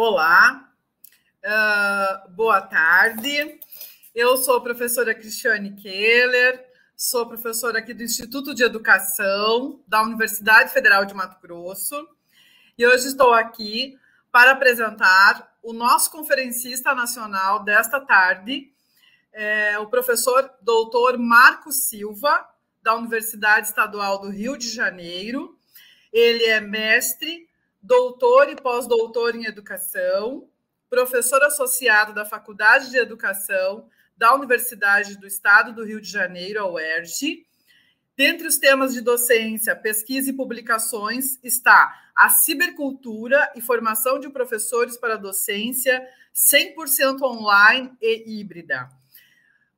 Olá, uh, boa tarde. Eu sou a professora Cristiane Keller, sou professora aqui do Instituto de Educação da Universidade Federal de Mato Grosso e hoje estou aqui para apresentar o nosso conferencista nacional desta tarde, é, o professor doutor Marco Silva, da Universidade Estadual do Rio de Janeiro. Ele é mestre, doutor e pós-doutor em educação, professor associado da Faculdade de Educação da Universidade do Estado do Rio de Janeiro, a UERJ. Dentre os temas de docência, pesquisa e publicações está a cibercultura e formação de professores para docência 100% online e híbrida.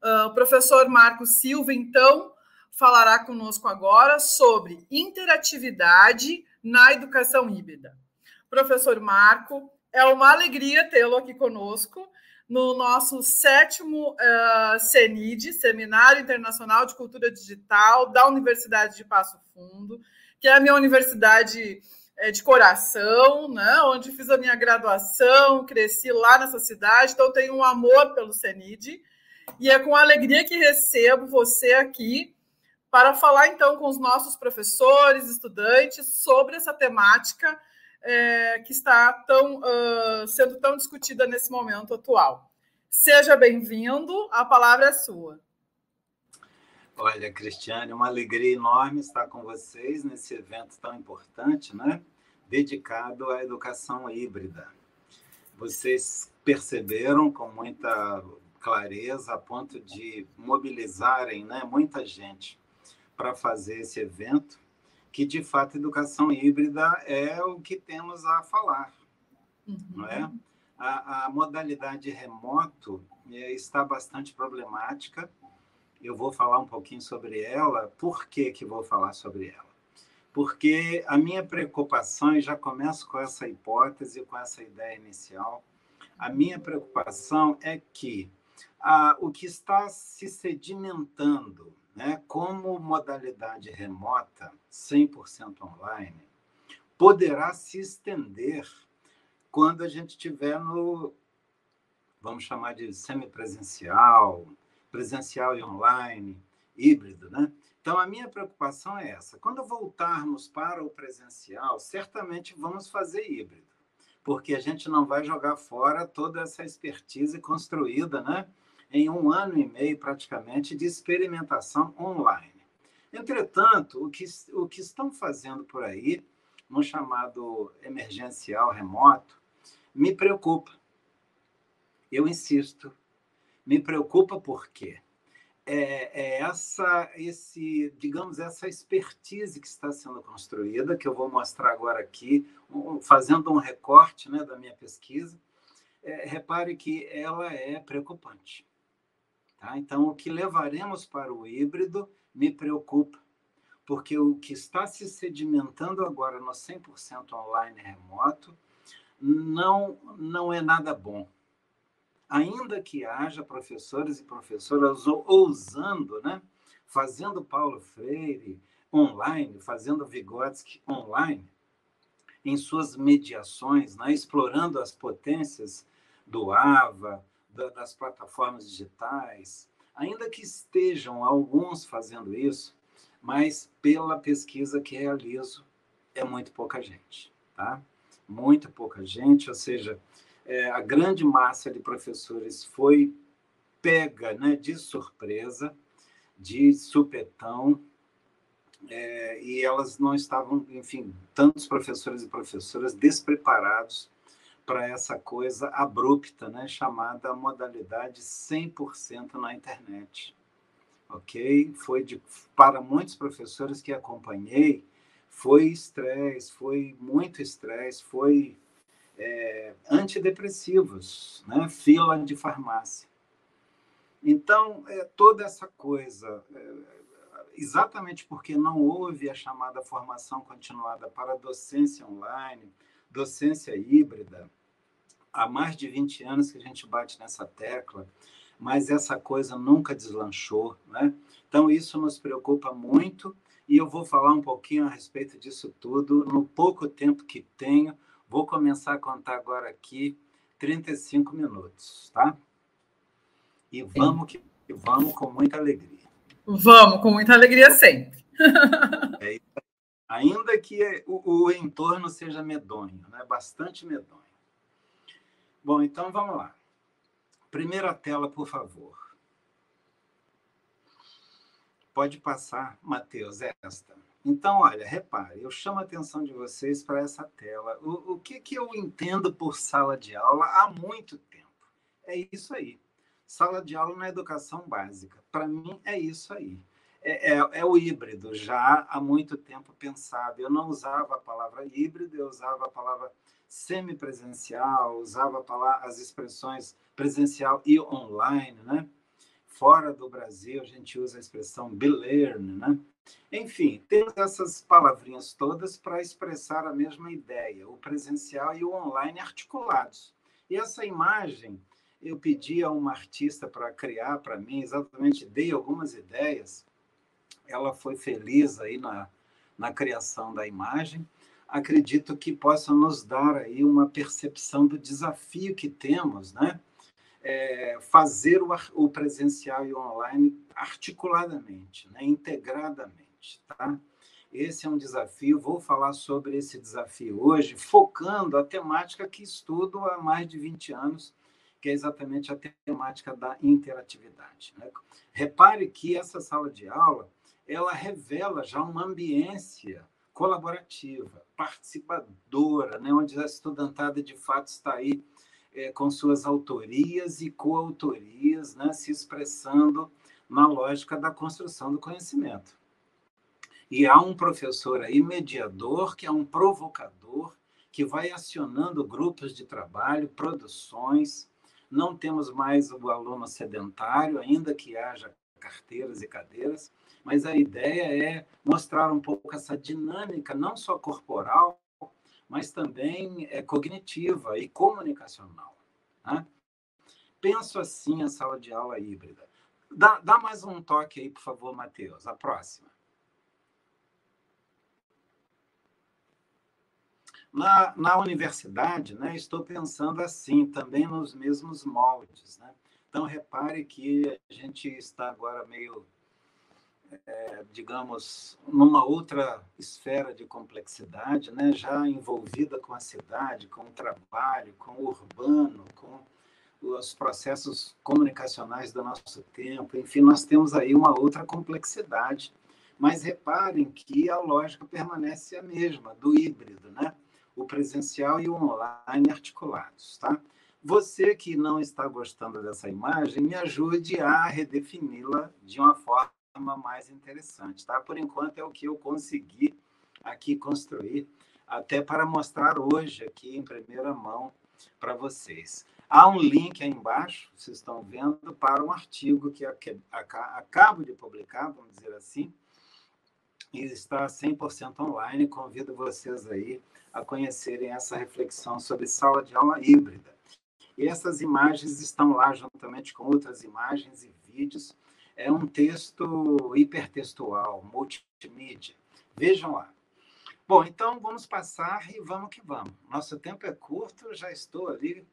Uh, o professor Marco Silva, então, falará conosco agora sobre interatividade na educação híbrida. Professor Marco, é uma alegria tê-lo aqui conosco no nosso sétimo uh, CENID, Seminário Internacional de Cultura Digital, da Universidade de Passo Fundo, que é a minha universidade é, de coração, né, onde fiz a minha graduação, cresci lá nessa cidade, então tenho um amor pelo CENID, e é com alegria que recebo você aqui para falar então com os nossos professores, estudantes, sobre essa temática é, que está tão, uh, sendo tão discutida nesse momento atual. Seja bem-vindo, a palavra é sua. Olha, Cristiane, uma alegria enorme estar com vocês nesse evento tão importante, né? dedicado à educação híbrida. Vocês perceberam com muita clareza, a ponto de mobilizarem né, muita gente para fazer esse evento, que de fato educação híbrida é o que temos a falar, uhum. não é? A, a modalidade remoto é, está bastante problemática. Eu vou falar um pouquinho sobre ela. Por que, que vou falar sobre ela? Porque a minha preocupação, e já começo com essa hipótese, com essa ideia inicial, a minha preocupação é que a, o que está se sedimentando né, como modalidade remota, 100% online, poderá se estender quando a gente estiver no, vamos chamar de semipresencial, presencial e online, híbrido, né? Então, a minha preocupação é essa. Quando voltarmos para o presencial, certamente vamos fazer híbrido, porque a gente não vai jogar fora toda essa expertise construída, né? Em um ano e meio praticamente de experimentação online. Entretanto, o que, o que estão fazendo por aí, no chamado emergencial remoto, me preocupa. Eu insisto, me preocupa porque é, é essa, esse, digamos, essa expertise que está sendo construída, que eu vou mostrar agora aqui, fazendo um recorte né, da minha pesquisa. É, repare que ela é preocupante. Tá? Então, o que levaremos para o híbrido me preocupa, porque o que está se sedimentando agora no 100% online remoto não, não é nada bom. Ainda que haja professores e professoras ousando, né? fazendo Paulo Freire online, fazendo Vygotsky online, em suas mediações, né? explorando as potências do AVA, das plataformas digitais, ainda que estejam alguns fazendo isso, mas pela pesquisa que realizo, é muito pouca gente, tá? Muito pouca gente, ou seja, é, a grande massa de professores foi pega né, de surpresa, de supetão, é, e elas não estavam, enfim, tantos professores e professoras despreparados para essa coisa abrupta, né, chamada modalidade 100% na internet. Ok? Foi de, para muitos professores que acompanhei, foi estresse, foi muito estresse, foi é, antidepressivos, né, fila de farmácia. Então, é, toda essa coisa, é, exatamente porque não houve a chamada formação continuada para docência online, docência híbrida, há mais de 20 anos que a gente bate nessa tecla, mas essa coisa nunca deslanchou, né? Então isso nos preocupa muito e eu vou falar um pouquinho a respeito disso tudo no pouco tempo que tenho. Vou começar a contar agora aqui 35 minutos, tá? E vamos que vamos com muita alegria. Vamos, com muita alegria sempre. é, ainda que o, o, entorno seja medonho, né? bastante medonho. Bom, então vamos lá. Primeira tela, por favor. Pode passar, Matheus, esta. Então, olha, repare, eu chamo a atenção de vocês para essa tela. O, o que, que eu entendo por sala de aula há muito tempo? É isso aí. Sala de aula na educação básica. Para mim, é isso aí. É, é, é, o híbrido, já há muito tempo pensado. Eu não usava a palavra híbrido, eu usava a palavra semipresencial, usava as expressões presencial e online, né? Fora do Brasil, a gente usa a expressão belearn, né? Enfim, temos essas palavrinhas todas para expressar a mesma ideia, o presencial e o online articulados. E essa imagem eu pedi a uma artista para criar para mim, exatamente dei algumas ideias. Ela foi feliz aí na, na criação da imagem. Acredito que possa nos dar aí uma percepção do desafio que temos, né? É, fazer o, o presencial e o online articuladamente, né? integradamente tá? Esse é um desafio, vou falar sobre esse desafio hoje, focando a temática que estudo há mais de 20 anos, que é exatamente a temática da interatividade. Né? Repare que essa sala de aula, ela revela já uma ambiência colaborativa, participadora, né? onde a estudantada de fato está aí é, com suas autorias e coautorias, né? se expressando na lógica da construção do conhecimento. E há um professor aí, mediador, que é um provocador, que vai acionando grupos de trabalho, produções. Não temos mais o aluno sedentário, ainda que haja carteiras e cadeiras, mas a ideia é mostrar um pouco essa dinâmica, não só corporal, mas também é, cognitiva e comunicacional. Né? Penso assim a sala de aula híbrida. Dá, dá mais um toque aí, por favor, Matheus, a próxima. Na, na universidade, né, estou pensando assim, também nos mesmos moldes. Né? Então, repare que a gente está agora meio, é, digamos, numa outra esfera de complexidade, né? já envolvida com a cidade, com o trabalho, com o urbano, com os processos comunicacionais do nosso tempo. Enfim, nós temos aí uma outra complexidade. Mas reparem que a lógica permanece a mesma, do híbrido, né? o presencial e o online articulados, tá? Você que não está gostando dessa imagem, me ajude a redefini-la de uma forma mais interessante, tá? Por enquanto é o que eu consegui aqui construir, até para mostrar hoje aqui em primeira mão para vocês. Há um link aí embaixo, vocês estão vendo, para um artigo que acabo de publicar, vamos dizer assim, e está 100% online. Convido vocês aí a conhecerem essa reflexão sobre sala de aula híbrida. E essas imagens estão lá juntamente com outras imagens e vídeos. É um texto hipertextual, multimídia. Vejam lá. Bom, então vamos passar e vamos que vamos. Nosso tempo é curto, já estou ali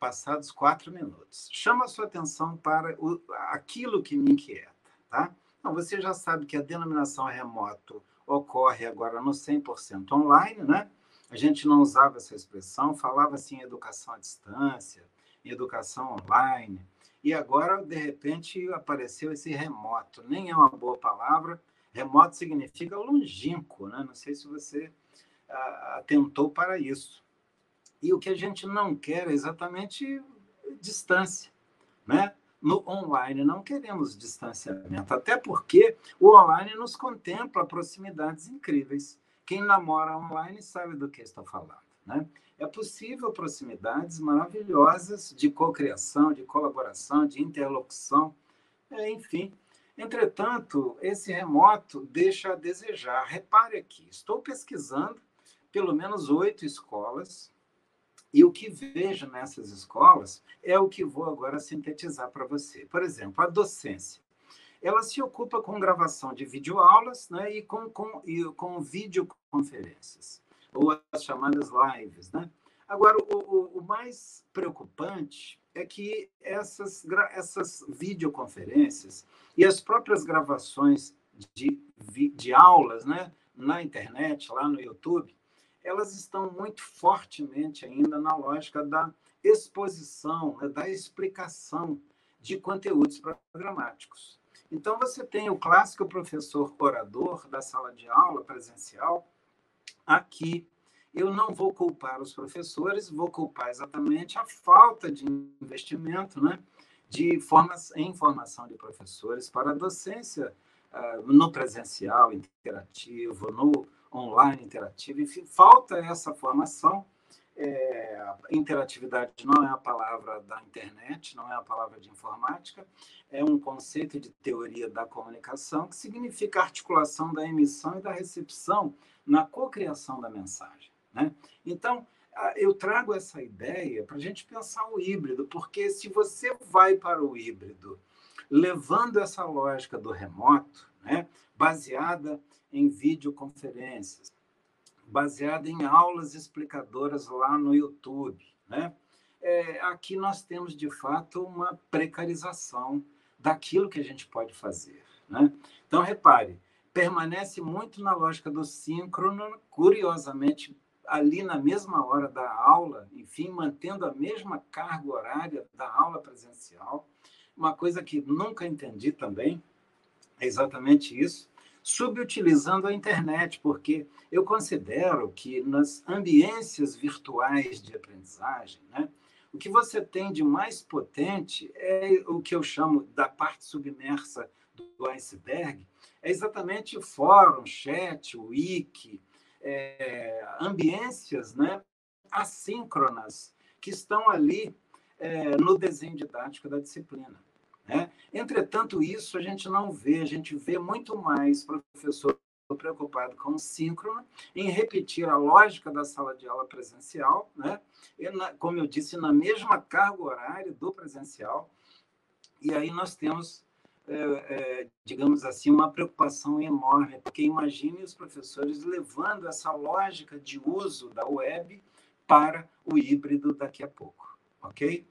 passados quatro minutos. Chama a sua atenção para o, aquilo que me inquieta, tá? Então, você já sabe que a denominação remoto ocorre agora no 100% online, né? A gente não usava essa expressão, falava assim em educação à distância, em educação online. E agora, de repente, apareceu esse remoto. Nem é uma boa palavra. Remoto significa longínquo, né? Não sei se você ah, atentou para isso. E o que a gente não quer é exatamente distância, né? No online não queremos distanciamento, até porque o online nos contempla proximidades incríveis. Quem namora online sabe do que estou falando. Né? É possível proximidades maravilhosas de cocriação, de colaboração, de interlocução, é, enfim. Entretanto, esse remoto deixa a desejar. Repare aqui, estou pesquisando pelo menos oito escolas e o que vejo nessas escolas é o que vou agora sintetizar para você. Por exemplo, a docência ela se ocupa com gravação de videoaulas né, e, com, com, e com videoconferências. Ou as chamadas lives. Né? Agora, o, o, o mais preocupante é que essas, essas videoconferências e as próprias gravações de, de aulas né, na internet, lá no YouTube, elas estão muito fortemente ainda na lógica da exposição, né, da explicação de conteúdos programáticos. Então, você tem o clássico professor orador da sala de aula presencial. Aqui, eu não vou culpar os professores, vou culpar exatamente a falta de investimento né, de formas, em formação de professores para a docência uh, no presencial interativo, no online interativo, enfim, falta essa formação. É, interatividade não é a palavra da internet, não é a palavra de informática, é um conceito de teoria da comunicação que significa articulação da emissão e da recepção na cocriação da mensagem. Né? Então, eu trago essa ideia para a gente pensar o híbrido, porque se você vai para o híbrido levando essa lógica do remoto, né, baseada em videoconferências, baseada em aulas explicadoras lá no YouTube. Né? É, aqui nós temos, de fato, uma precarização daquilo que a gente pode fazer. Né? Então, repare, permanece muito na lógica do síncrono, curiosamente, ali na mesma hora da aula, enfim, mantendo a mesma carga horária da aula presencial. Uma coisa que nunca entendi também é exatamente isso subutilizando a internet, porque eu considero que nas ambiências virtuais de aprendizagem, né, o que você tem de mais potente é o que eu chamo da parte submersa do iceberg, é exatamente o fórum, chat, wiki, é, ambiências né, assíncronas que estão ali é, no desenho didático da disciplina. Né? Entretanto, isso a gente não vê, a gente vê muito mais professor preocupado com o síncrono, em repetir a lógica da sala de aula presencial, né? E na, como eu disse, na mesma carga horária do presencial. E aí nós temos, é, é, digamos assim, uma preocupação enorme, porque imagine os professores levando essa lógica de uso da web para o híbrido daqui a pouco, ok?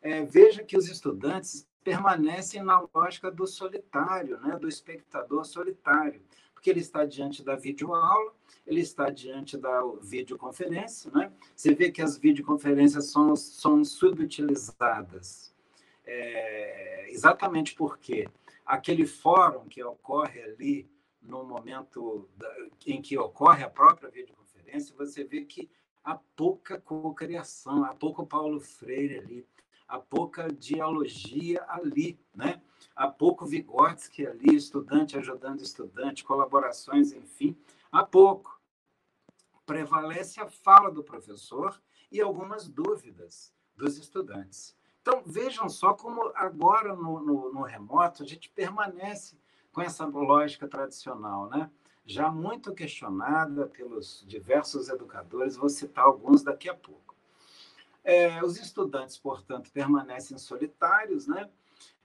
É, veja que os estudantes permanecem na lógica do solitário, né? do espectador solitário, porque ele está diante da videoaula, ele está diante da videoconferência. Né? Você vê que as videoconferências são, são subutilizadas é, exatamente porque aquele fórum que ocorre ali no momento da, em que ocorre a própria videoconferência, você vê que há pouca cocriação, há pouco Paulo Freire ali, há pouca dialogia ali, né? há pouco Vygotsky ali, estudante ajudando estudante, colaborações, enfim, há pouco. Prevalece a fala do professor e algumas dúvidas dos estudantes. Então, vejam só como agora no, no, no remoto a gente permanece com essa lógica tradicional, né? já muito questionada pelos diversos educadores, vou citar alguns daqui a pouco. É, os estudantes, portanto, permanecem solitários, né?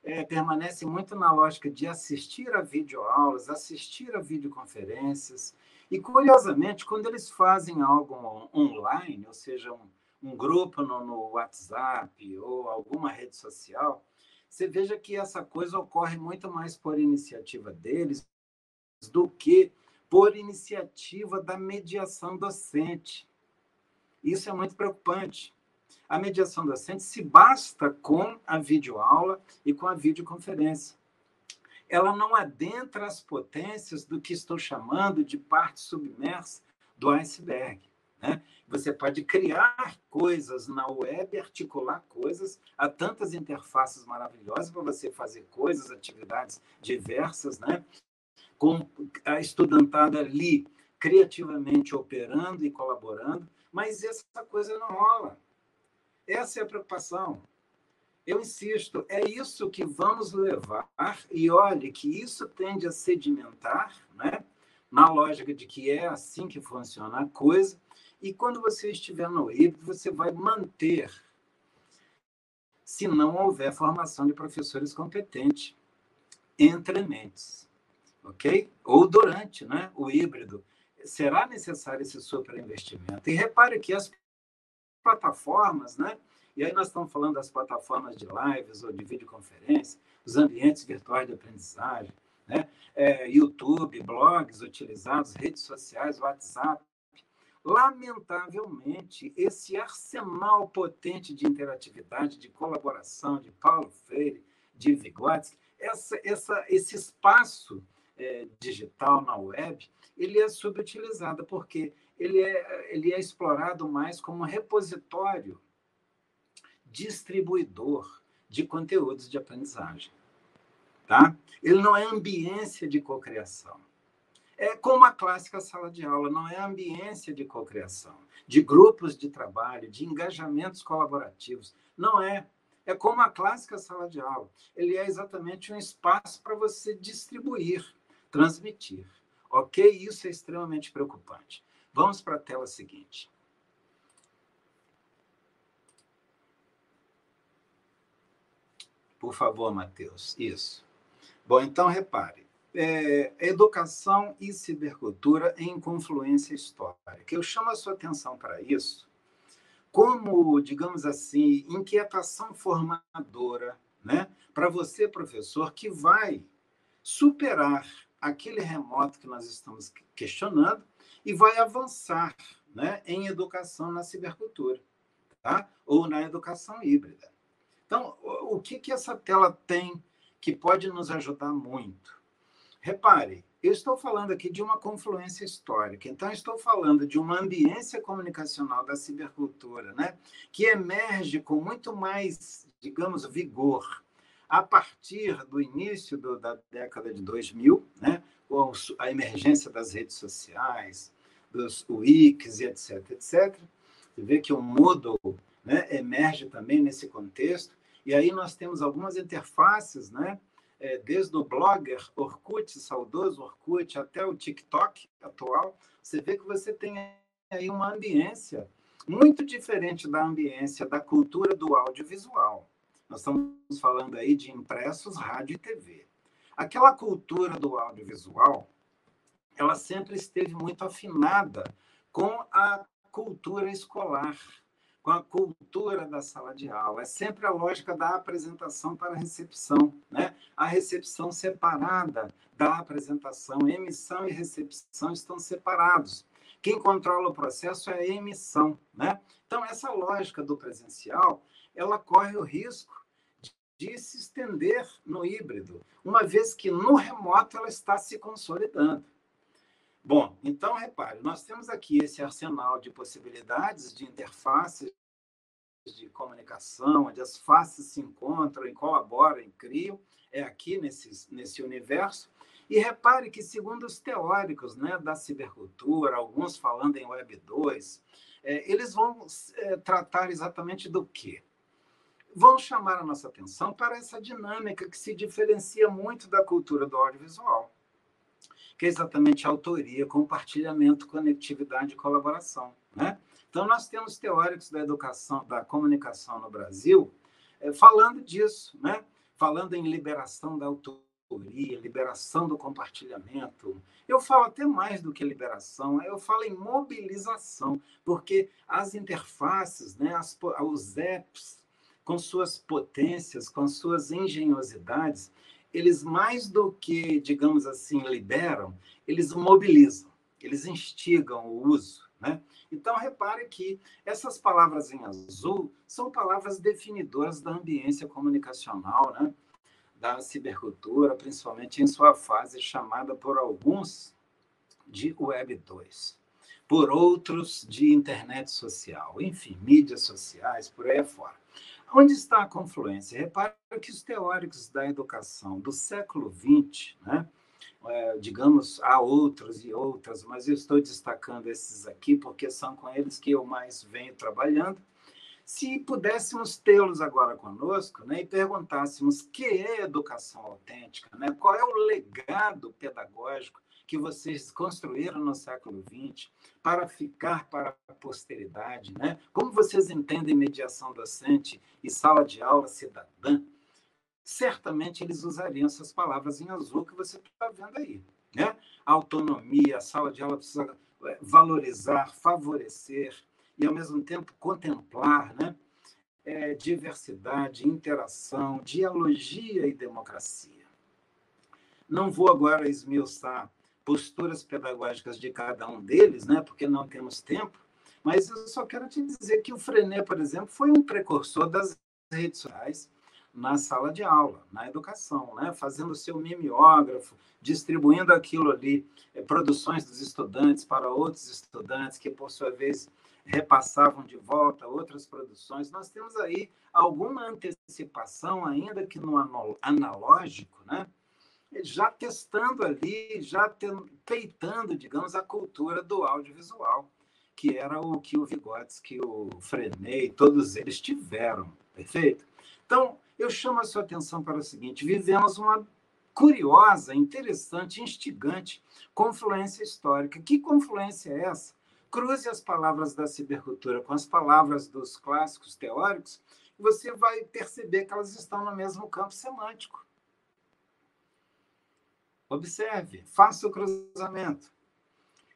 É, permanecem muito na lógica de assistir a videoaulas, assistir a videoconferências. E, curiosamente, quando eles fazem algo online, ou seja, um, um grupo no, no WhatsApp ou alguma rede social, você veja que essa coisa ocorre muito mais por iniciativa deles do que por iniciativa da mediação docente. Isso é muito preocupante. A mediação docente se basta com a videoaula e com a videoconferência. Ela não adentra as potências do que estou chamando de parte submersa do iceberg. Né? Você pode criar coisas na web, articular coisas, há tantas interfaces maravilhosas para você fazer coisas, atividades diversas, né? com a estudantada ali criativamente operando e colaborando, mas essa coisa não rola. Essa é a preocupação. Eu insisto, é isso que vamos levar, e olhe que isso tende a sedimentar, né? na lógica de que é assim que funciona a coisa, e quando você estiver no híbrido, você vai manter, se não houver formação de professores competentes entre mentes, ok? Ou durante né, o híbrido. será necessário esse superinvestimento. E repare que as plataformas, né? E aí nós estamos falando das plataformas de lives ou de videoconferência, os ambientes virtuais de aprendizagem, né? É, YouTube, blogs utilizados, redes sociais, WhatsApp. Lamentavelmente, esse arsenal potente de interatividade, de colaboração de Paulo Freire, de Vygotsky, essa, essa, esse espaço é, digital na web, ele é subutilizado, porque ele é, ele é explorado mais como repositório distribuidor de conteúdos de aprendizagem. Tá? Ele não é ambiência de cocriação. É como a clássica sala de aula, não é ambiência de cocriação, de grupos de trabalho, de engajamentos colaborativos. Não é. É como a clássica sala de aula. Ele é exatamente um espaço para você distribuir, transmitir. Ok? Isso é extremamente preocupante. Vamos para a tela seguinte. Por favor, Matheus. Isso. Bom, então repare. É, educação e cibercultura em confluência histórica. Eu chamo a sua atenção para isso como, digamos assim, inquietação formadora, né? Para você, professor, que vai superar aquele remoto que nós estamos questionando e vai avançar, né, em educação na cibercultura, tá? Ou na educação híbrida. Então, o que, que essa tela tem que pode nos ajudar muito? Repare, eu estou falando aqui de uma confluência histórica, então estou falando de uma ambiência comunicacional da cibercultura, né, que emerge com muito mais, digamos, vigor a partir do início do, da década de 2000, né, com a emergência das redes sociais, dos Wikis e etc, etc. Você vê que o Moodle né, emerge também nesse contexto, e aí nós temos algumas interfaces, né? É, desde o blogger Orkut, saudoso Orkut, até o TikTok atual, você vê que você tem aí uma ambiência muito diferente da ambiência da cultura do audiovisual. Nós estamos falando aí de impressos, rádio e TV. Aquela cultura do audiovisual, ela sempre esteve muito afinada com a cultura escolar, com a cultura da sala de aula. É sempre a lógica da apresentação para a recepção, né? A recepção separada da apresentação, emissão e recepção estão separados. Quem controla o processo é a emissão, né? Então essa lógica do presencial, ela corre o risco de se estender no híbrido, uma vez que no remoto ela está se consolidando. Bom, então repare, nós temos aqui esse arsenal de possibilidades de interfaces de comunicação, onde as faces se encontram e colaboram e criam, é aqui nesse, nesse universo. E repare que, segundo os teóricos né, da cibercultura, alguns falando em Web 2, é, eles vão é, tratar exatamente do quê? Vão chamar a nossa atenção para essa dinâmica que se diferencia muito da cultura do audiovisual que é exatamente autoria, compartilhamento, conectividade e colaboração. Né? Então, nós temos teóricos da educação, da comunicação no Brasil, é, falando disso, né? Falando em liberação da autoria, liberação do compartilhamento. Eu falo até mais do que liberação, eu falo em mobilização, porque as interfaces, né, as, os apps, com suas potências, com suas engenhosidades, eles mais do que, digamos assim, liberam, eles mobilizam, eles instigam o uso. Né? Então, repare que essas palavras em azul são palavras definidoras da ambiência comunicacional, né? da cibercultura, principalmente em sua fase chamada por alguns de Web 2, por outros de internet social, enfim, mídias sociais, por aí afora. Onde está a confluência? Repare que os teóricos da educação do século XX, né, digamos, há outros e outras, mas eu estou destacando esses aqui porque são com eles que eu mais venho trabalhando. Se pudéssemos tê-los agora conosco né, e perguntássemos que é educação autêntica, né, qual é o legado pedagógico que vocês construíram no século XX para ficar para a posteridade, né? Como vocês entendem mediação docente e sala de aula cidadã? Certamente eles usariam essas palavras em azul que você está vendo aí, né? autonomia, sala de aula precisa é, valorizar, favorecer e, ao mesmo tempo, contemplar né? É, diversidade, interação, dialogia e democracia. Não vou agora esmiuçar posturas pedagógicas de cada um deles, né? porque não temos tempo, mas eu só quero te dizer que o Frenet, por exemplo, foi um precursor das redes sociais na sala de aula, na educação, né? fazendo seu mimeógrafo, distribuindo aquilo ali, eh, produções dos estudantes para outros estudantes, que, por sua vez, repassavam de volta outras produções. Nós temos aí alguma antecipação, ainda que no analógico, né? já testando ali, já peitando, digamos, a cultura do audiovisual, que era o que o Vygotsky, o Frenet, todos eles tiveram, perfeito? Então, eu chamo a sua atenção para o seguinte: vivemos uma curiosa, interessante, instigante confluência histórica. Que confluência é essa? Cruze as palavras da cibercultura com as palavras dos clássicos teóricos, e você vai perceber que elas estão no mesmo campo semântico. Observe, faça o cruzamento.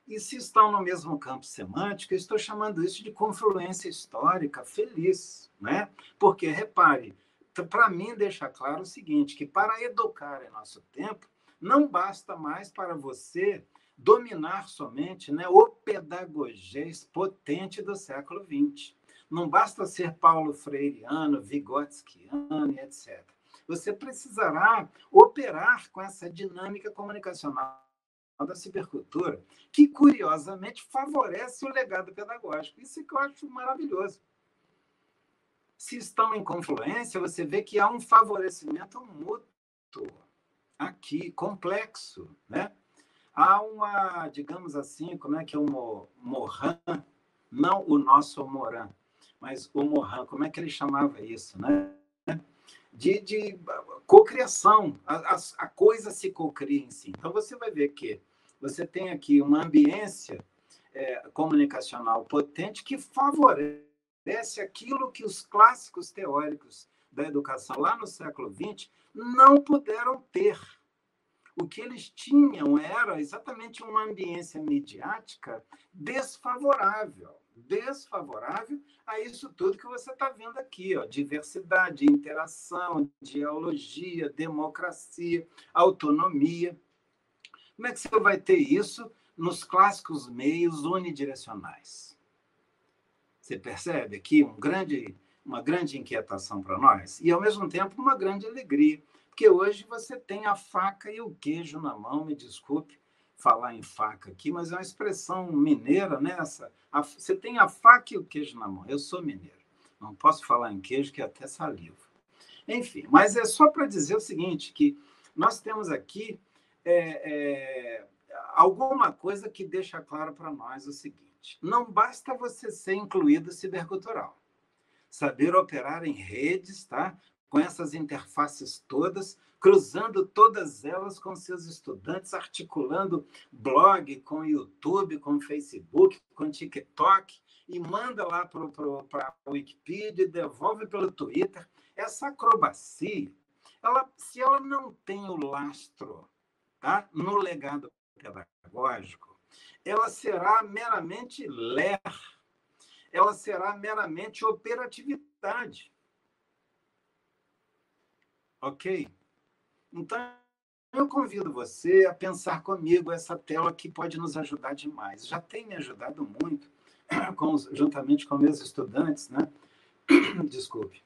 E se estão no mesmo campo semântico, eu estou chamando isso de confluência histórica feliz, né? Porque repare, para mim deixa claro o seguinte, que para educar em nosso tempo, não basta mais para você dominar somente né, o pedagogês potente do século XX. Não basta ser Paulo Freireano, Vygotskiano, etc você precisará operar com essa dinâmica comunicacional da cibercultura, que curiosamente favorece o legado pedagógico. Isso que eu acho maravilhoso. Se estão em confluência, você vê que há um favorecimento mútuo aqui, complexo, né? Há uma, digamos assim, como é que é o Moran, não o nosso Moran, mas o Moran, como é que ele chamava isso, né? de, de cocriação. A, a, coisa se cocria em si. Então, você vai ver que você tem aqui uma ambiência é, comunicacional potente que favorece aquilo que os clássicos teóricos da educação lá no século XX não puderam ter. O que eles tinham era exatamente uma ambiência midiática desfavorável desfavorável a isso tudo que você está vendo aqui, ó, diversidade, interação, dialogia, democracia, autonomia. Como é que você vai ter isso nos clássicos meios unidirecionais? Você percebe aqui um grande, uma grande inquietação para nós e, ao mesmo tempo, uma grande alegria, porque hoje você tem a faca e o queijo na mão, me desculpe, falar em faca aqui, mas é uma expressão mineira nessa. Né? você tem a faca e o queijo na mão. Eu sou mineiro. Não posso falar em queijo, que é até saliva. Enfim, mas é só para dizer o seguinte, que nós temos aqui é, é, alguma coisa que deixa claro para nós o seguinte. Não basta você ser incluído cibercultural. Saber operar em redes, tá? com essas interfaces todas, cruzando todas elas com seus estudantes, articulando blog com YouTube, com Facebook, com TikTok, e manda lá para a Wikipedia, devolve pelo Twitter. Essa acrobacia, ela, se ela não tem o lastro tá, no legado pedagógico, ela será meramente ler, ela será meramente operatividade. Ok? Então, eu convido você a pensar comigo essa tela que pode nos ajudar demais. Já tem me ajudado muito, com, juntamente com meus estudantes, né? Desculpe.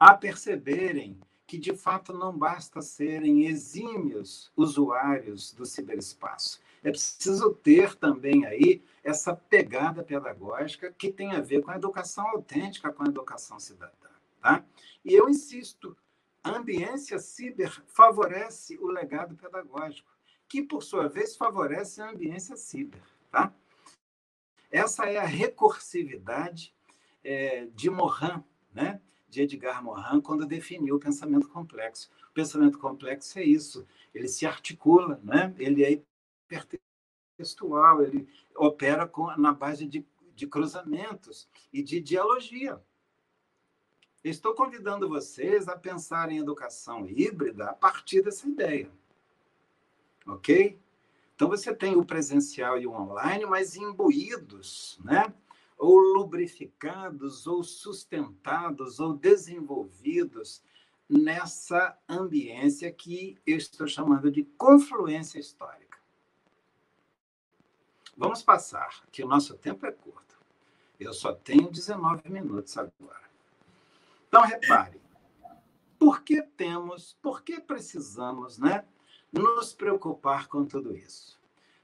A perceberem que, de fato, não basta serem exímios usuários do ciberespaço. É preciso ter também aí essa pegada pedagógica que tem a ver com a educação autêntica, com a educação cidadã. Tá? E eu insisto, a ambiência ciber favorece o legado pedagógico, que, por sua vez, favorece a ambiência ciber. Tá? Essa é a recursividade é, de Morin, né? de Edgar Morin, quando definiu o pensamento complexo. O pensamento complexo é isso, ele se articula, né? ele é hipertextual, ele opera com, na base de, de cruzamentos e de dialogia. Estou convidando vocês a pensar em educação híbrida a partir dessa ideia. Ok? Então, você tem o presencial e o online, mas imbuídos, né? ou lubrificados, ou sustentados, ou desenvolvidos nessa ambiência que eu estou chamando de confluência histórica. Vamos passar, que o nosso tempo é curto. Eu só tenho 19 minutos agora. Então, repare, por que temos, por que precisamos né, nos preocupar com tudo isso?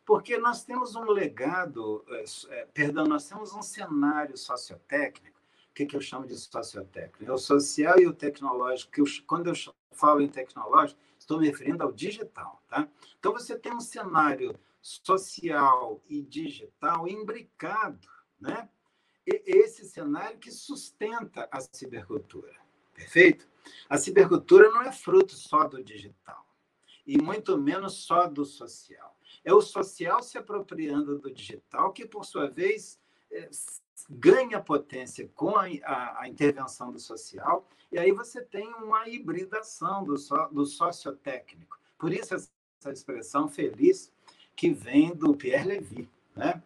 Porque nós temos um legado, é, perdão, nós temos um cenário sociotécnico, o que, que eu chamo de sociotécnico? É o social e o tecnológico, que eu, quando eu falo em tecnológico, estou me referindo ao digital. Tá? Então, você tem um cenário social e digital imbricado, né? E esse cenário que sustenta a cibercultura, perfeito? A cibercultura não é fruto só do digital e muito menos só do social. É o social se apropriando do digital, que, por sua vez, é, ganha potência com a, a, a, intervenção do social, e aí você tem uma hibridação do, so, do sociotécnico. Por isso, essa expressão feliz que vem do Pierre Levy, né?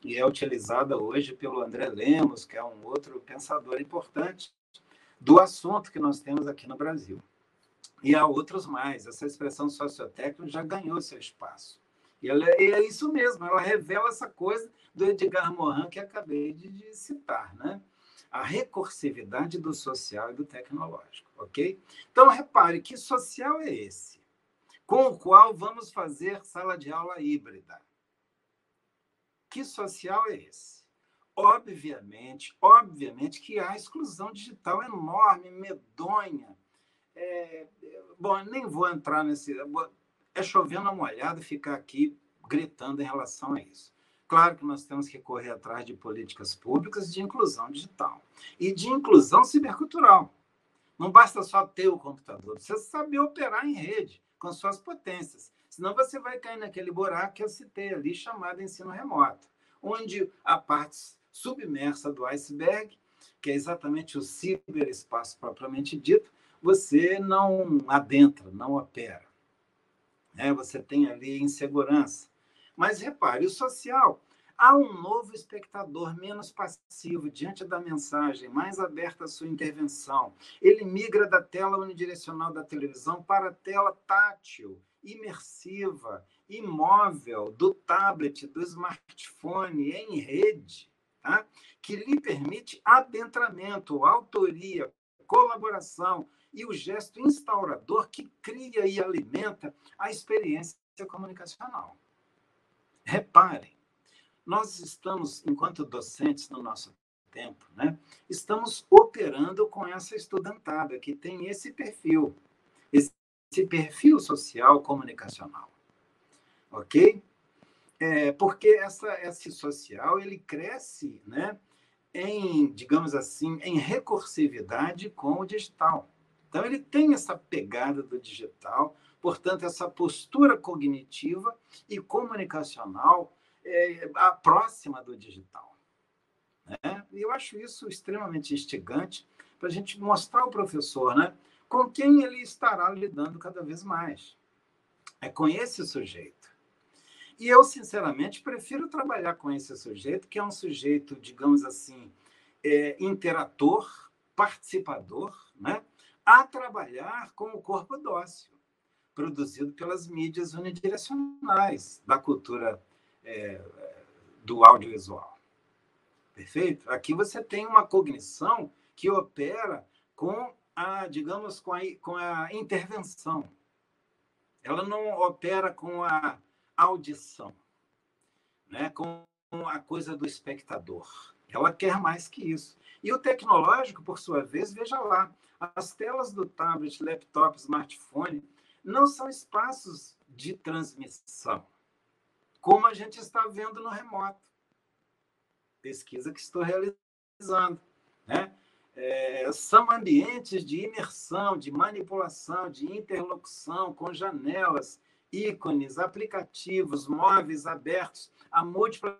e é utilizada hoje pelo André Lemos, que é um outro pensador importante do assunto que nós temos aqui no Brasil. E há outros mais. Essa expressão sociotécnica já ganhou seu espaço. E, ela, e é isso mesmo, ela revela essa coisa do Edgar Morin que acabei de, de citar, né? A recursividade do social e do tecnológico, ok? Então, repare, que social é esse? Com o qual vamos fazer sala de aula híbrida. Que social é esse? Obviamente, obviamente que há exclusão digital enorme, medonha. É, bom, nem vou entrar nesse é chovendo a molhada ficar aqui gritando em relação a isso. Claro que nós temos que correr atrás de políticas públicas de inclusão digital e de inclusão cibercultural. Não basta só ter o computador, você saber operar em rede com suas potências. Senão você vai cair naquele buraco que eu citei ali, chamado ensino remoto, onde a parte submersa do iceberg, que é exatamente o ciberespaço propriamente dito, você não adentra, não opera né? você tem ali insegurança. Mas repare, o social, há um novo espectador menos passivo diante da mensagem, mais aberto à sua intervenção. Ele migra da tela unidirecional da televisão para a tela tátil, imersiva, imóvel, do tablet, do smartphone, em rede, tá? que lhe permite adentramento, autoria, colaboração, e o gesto instaurador que cria e alimenta a experiência comunicacional. Reparem, nós estamos, enquanto docentes no nosso tempo, né, estamos operando com essa estudantada que tem esse perfil, esse, perfil social comunicacional. Ok? É, porque essa, esse social ele cresce né, em, digamos assim, em recursividade com o digital. Então, ele tem essa pegada do digital, portanto, essa postura cognitiva e comunicacional é, próxima do digital. Né? E eu acho isso extremamente instigante para a gente mostrar ao professor né, com quem ele estará lidando cada vez mais. É com esse sujeito. E eu, sinceramente, prefiro trabalhar com esse sujeito, que é um sujeito, digamos assim, é, interator, participador, né? a trabalhar com o corpo dócil, produzido pelas mídias unidirecionais da cultura é, do audiovisual. Perfeito? Aqui você tem uma cognição que opera com a, digamos, com a, com a intervenção. Ela não opera com a audição, né? com a coisa do espectador. Ela quer mais que isso. E o tecnológico, por sua vez, veja lá, as telas do tablet, laptop, smartphone não são espaços de transmissão, como a gente está vendo no remoto. Pesquisa que estou realizando. Né? É, são ambientes de imersão, de manipulação, de interlocução com janelas, ícones, aplicativos, móveis abertos a múltiplas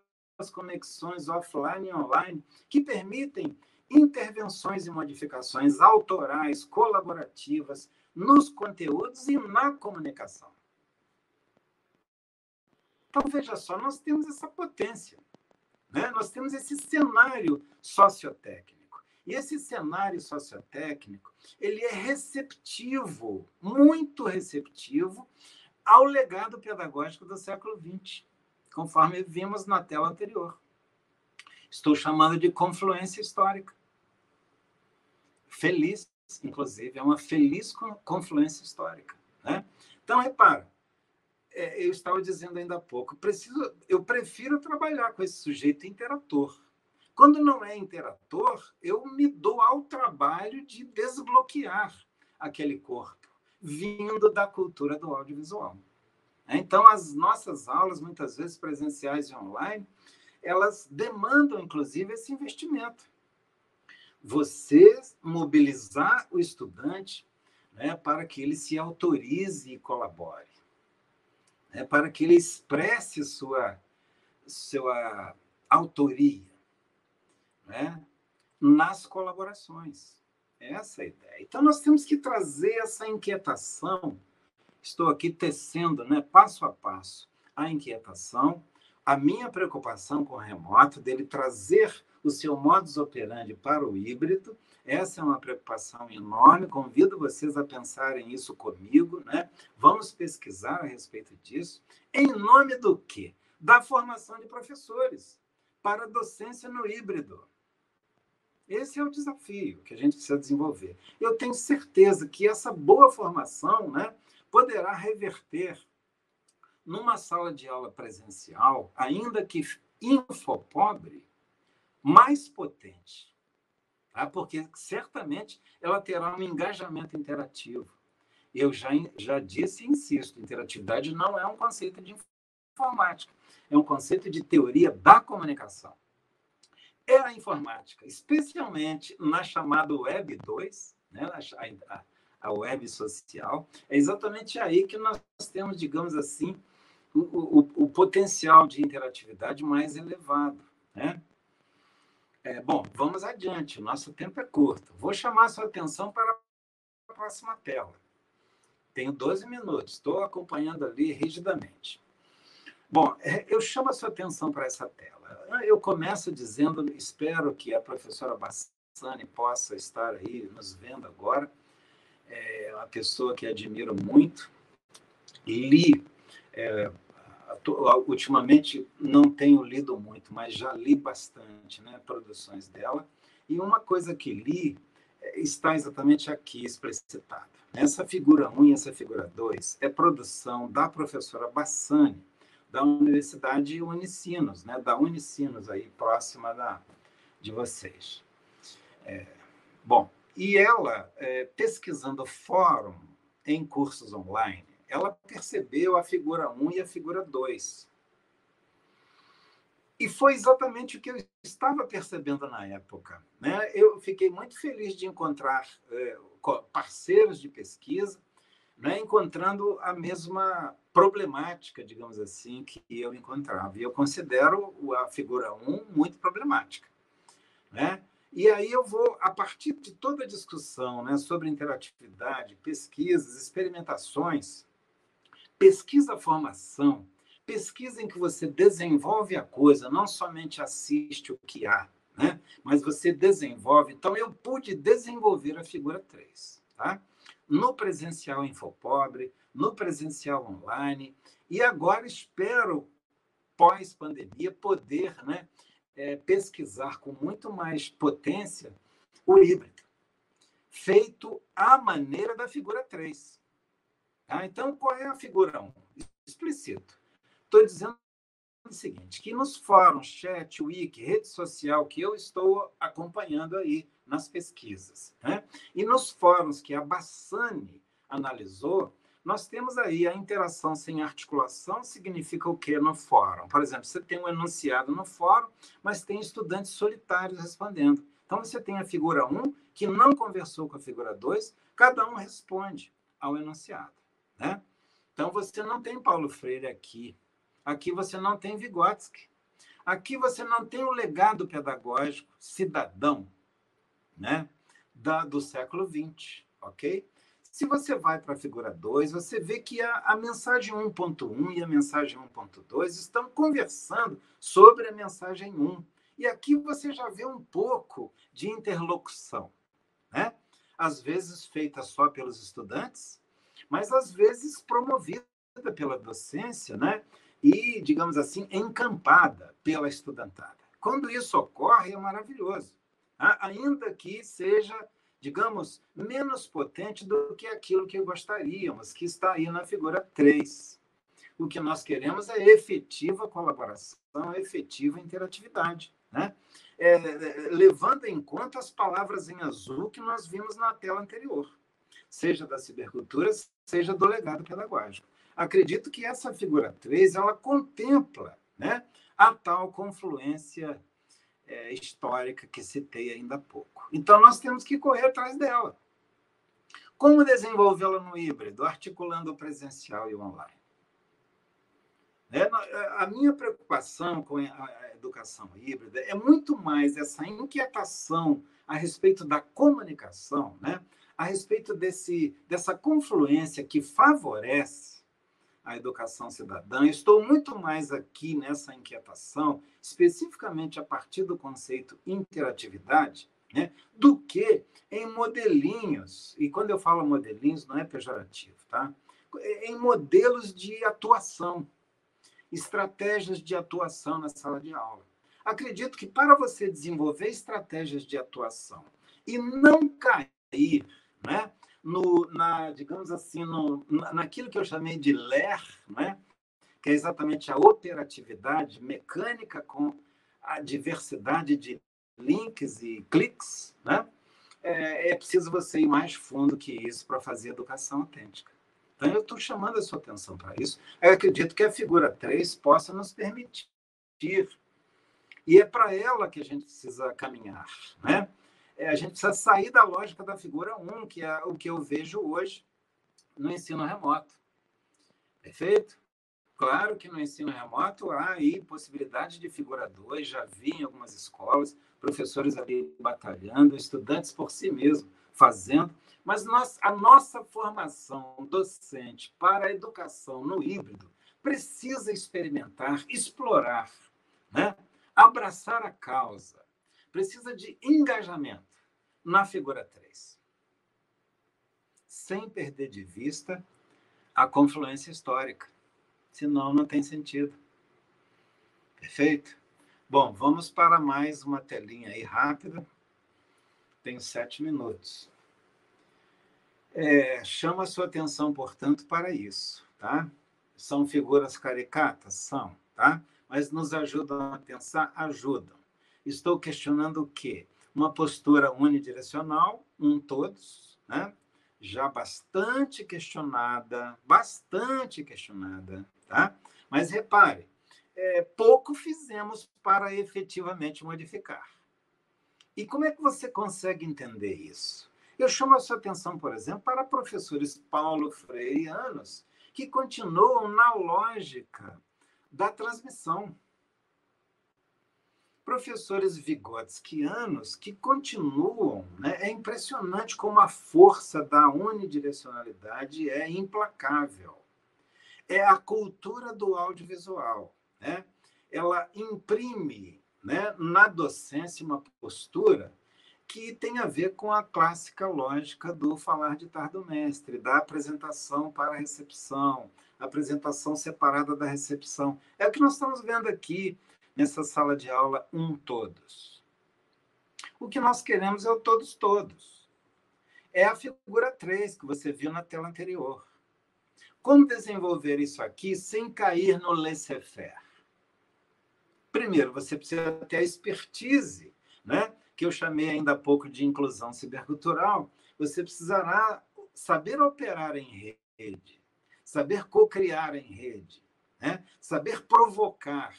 conexões offline e online que permitem intervenções e modificações autorais, colaborativas, nos conteúdos e na comunicação. Então, veja só, nós temos essa potência, né? nós temos esse cenário sociotécnico. E esse cenário sociotécnico, ele é receptivo, muito receptivo, ao legado pedagógico do século XX, conforme vimos na tela anterior. Estou chamando de confluência histórica. Feliz, inclusive, é uma feliz confluência histórica. Né? Então, repara, é, eu estava dizendo ainda há pouco, preciso, eu prefiro trabalhar com esse sujeito interator. Quando não é interator, eu me dou ao trabalho de desbloquear aquele corpo, vindo da cultura do audiovisual. Então, as nossas aulas, muitas vezes presenciais e online, elas demandam, inclusive, esse investimento. Você mobilizar o estudante né, para que ele se autorize e colabore né, para que ele expresse sua, sua autoria né, nas colaborações. Essa é a ideia. Então, nós temos que trazer essa inquietação. Estou aqui tecendo, né, passo a passo, a inquietação, a minha preocupação com o remoto, dele trazer o seu modus operandi para o híbrido. Essa é uma preocupação enorme. Convido vocês a pensarem isso comigo, né? Vamos pesquisar a respeito disso. Em nome do quê? Da formação de professores para a docência no híbrido. Esse é o desafio que a gente precisa desenvolver. Eu tenho certeza que essa boa formação né, poderá reverter numa sala de aula presencial, ainda que infopobre, mais potente. Tá? Porque certamente ela terá um engajamento interativo. Eu já, já disse e insisto: interatividade não é um conceito de informática, é um conceito de teoria da comunicação. É a informática, especialmente na chamada Web 2, né? a, a web social, é exatamente aí que nós temos, digamos assim, o, o, o potencial de interatividade mais elevado. Né? É, bom, vamos adiante, nosso tempo é curto. Vou chamar sua atenção para a próxima tela. Tenho 12 minutos, estou acompanhando ali rigidamente. Bom, é, eu chamo a sua atenção para essa tela. Eu começo dizendo, espero que a professora Bassani possa estar aí nos vendo agora. É uma pessoa que admiro muito. Li é, ultimamente não tenho lido muito, mas já li bastante, né, produções dela. E uma coisa que li é, está exatamente aqui explicitada. Essa figura 1 e essa figura 2 é produção da professora Bassani, da Universidade Unicinos, né, da Unicinos, aí próxima da, de vocês. É, bom, e ela, é, pesquisando fórum em cursos online, ela percebeu a figura 1 e a figura 2. E foi exatamente o que eu estava percebendo na época. Né? Eu fiquei muito feliz de encontrar é, parceiros de pesquisa, né? encontrando a mesma problemática, digamos assim, que eu encontrava. E eu considero a figura 1 muito problemática. Né? E aí eu vou, a partir de toda a discussão né, sobre interatividade, pesquisas, experimentações, pesquisa formação, pesquisa em que você desenvolve a coisa, não somente assiste o que há, né? mas você desenvolve. Então, eu pude desenvolver a figura 3. Tá? No presencial Infopobre, no presencial online, e agora espero, pós-pandemia, poder né, é, pesquisar com muito mais potência o híbrido, feito à maneira da figura 3. Tá? Então, qual é a figura 1? Explicito. Estou dizendo o seguinte, que nos fóruns, chat, wiki, rede social que eu estou acompanhando aí nas pesquisas, né? e nos fóruns que a Bassani analisou, nós temos aí a interação sem articulação, significa o que no fórum? Por exemplo, você tem um enunciado no fórum, mas tem estudantes solitários respondendo. Então, você tem a figura 1, que não conversou com a figura 2, cada um responde ao enunciado. Né? Então, você não tem Paulo Freire aqui. Aqui você não tem Vygotsky. Aqui você não tem o legado pedagógico cidadão né? da, do século XX, ok? Se você vai para a figura 2, você vê que a, a mensagem 1.1 e a mensagem 1.2 estão conversando sobre a mensagem 1. E aqui você já vê um pouco de interlocução, né? às vezes feita só pelos estudantes, mas às vezes promovida pela docência, né? e, digamos assim, encampada pela estudantada. Quando isso ocorre, é maravilhoso. Tá? Ainda que seja digamos, menos potente do que aquilo que gostaríamos, que está aí na figura 3. O que nós queremos é efetiva colaboração, efetiva interatividade, né? É, é, levando em conta as palavras em azul que nós vimos na tela anterior, seja da cibercultura, seja do legado pedagógico. Acredito que essa figura 3 ela contempla né, a tal confluência é, histórica que citei ainda há pouco. Então, nós temos que correr atrás dela. Como desenvolvê-la no híbrido, articulando o presencial e o online? É, é, a minha preocupação com a educação híbrida é muito mais essa inquietação a respeito da comunicação, né? A respeito desse, dessa confluência que favorece a educação cidadã. Estou muito mais aqui nessa inquietação, especificamente a partir do conceito interatividade, né, do que em modelinhos. E quando eu falo modelinhos, não é pejorativo, tá? É em modelos de atuação, estratégias de atuação na sala de aula. Acredito que para você desenvolver estratégias de atuação e não cair né, no, na, digamos assim, no, naquilo que eu chamei de LER, né? que é exatamente a operatividade mecânica com a diversidade de links e cliques, né? é, é preciso você ir mais fundo que isso para fazer educação autêntica. Então, eu estou chamando a sua atenção para isso. Eu acredito que a figura 3 possa nos permitir. E é para ela que a gente precisa caminhar. Né? É, a gente precisa sair da lógica da figura 1, que é o que eu vejo hoje no ensino remoto. Perfeito? Claro que no ensino remoto há aí possibilidade de figura 2, já vi em algumas escolas, professores ali batalhando, estudantes por si mesmos fazendo, mas nós, a nossa formação docente para a educação no híbrido precisa experimentar, explorar, né? abraçar a causa, precisa de engajamento na figura 3, sem perder de vista a confluência histórica. Senão, não tem sentido. Perfeito? Bom, vamos para mais uma telinha aí rápida. Tenho sete minutos. É, chama a sua atenção, portanto, para isso, tá? São figuras caricatas? São, tá? Mas nos ajudam a pensar? Ajudam. Estou questionando o quê? Uma postura unidirecional, um todos, né? já bastante questionada, bastante questionada, tá? Mas repare, é, pouco fizemos para efetivamente modificar. E como é que você consegue entender isso? Eu chamo a sua atenção, por exemplo, para professores Paulo Freireanos, que continuam na lógica da transmissão professores vigotskianos que continuam. Né? É impressionante como a força da unidirecionalidade é implacável. É a cultura do audiovisual. Né? Ela imprime né, na docência uma postura que tem a ver com a clássica lógica do falar de do mestre, da apresentação para a recepção, apresentação separada da recepção. É o que nós estamos vendo aqui nessa sala de aula um todos. O que nós queremos é o todos todos. É a figura 3 que você viu na tela anterior. Como desenvolver isso aqui sem cair no laissez-faire? Primeiro, você precisa ter a expertise, né? que eu chamei ainda há pouco de inclusão cibercultural. Você precisará saber operar em rede, saber co-criar em rede, né? saber provocar,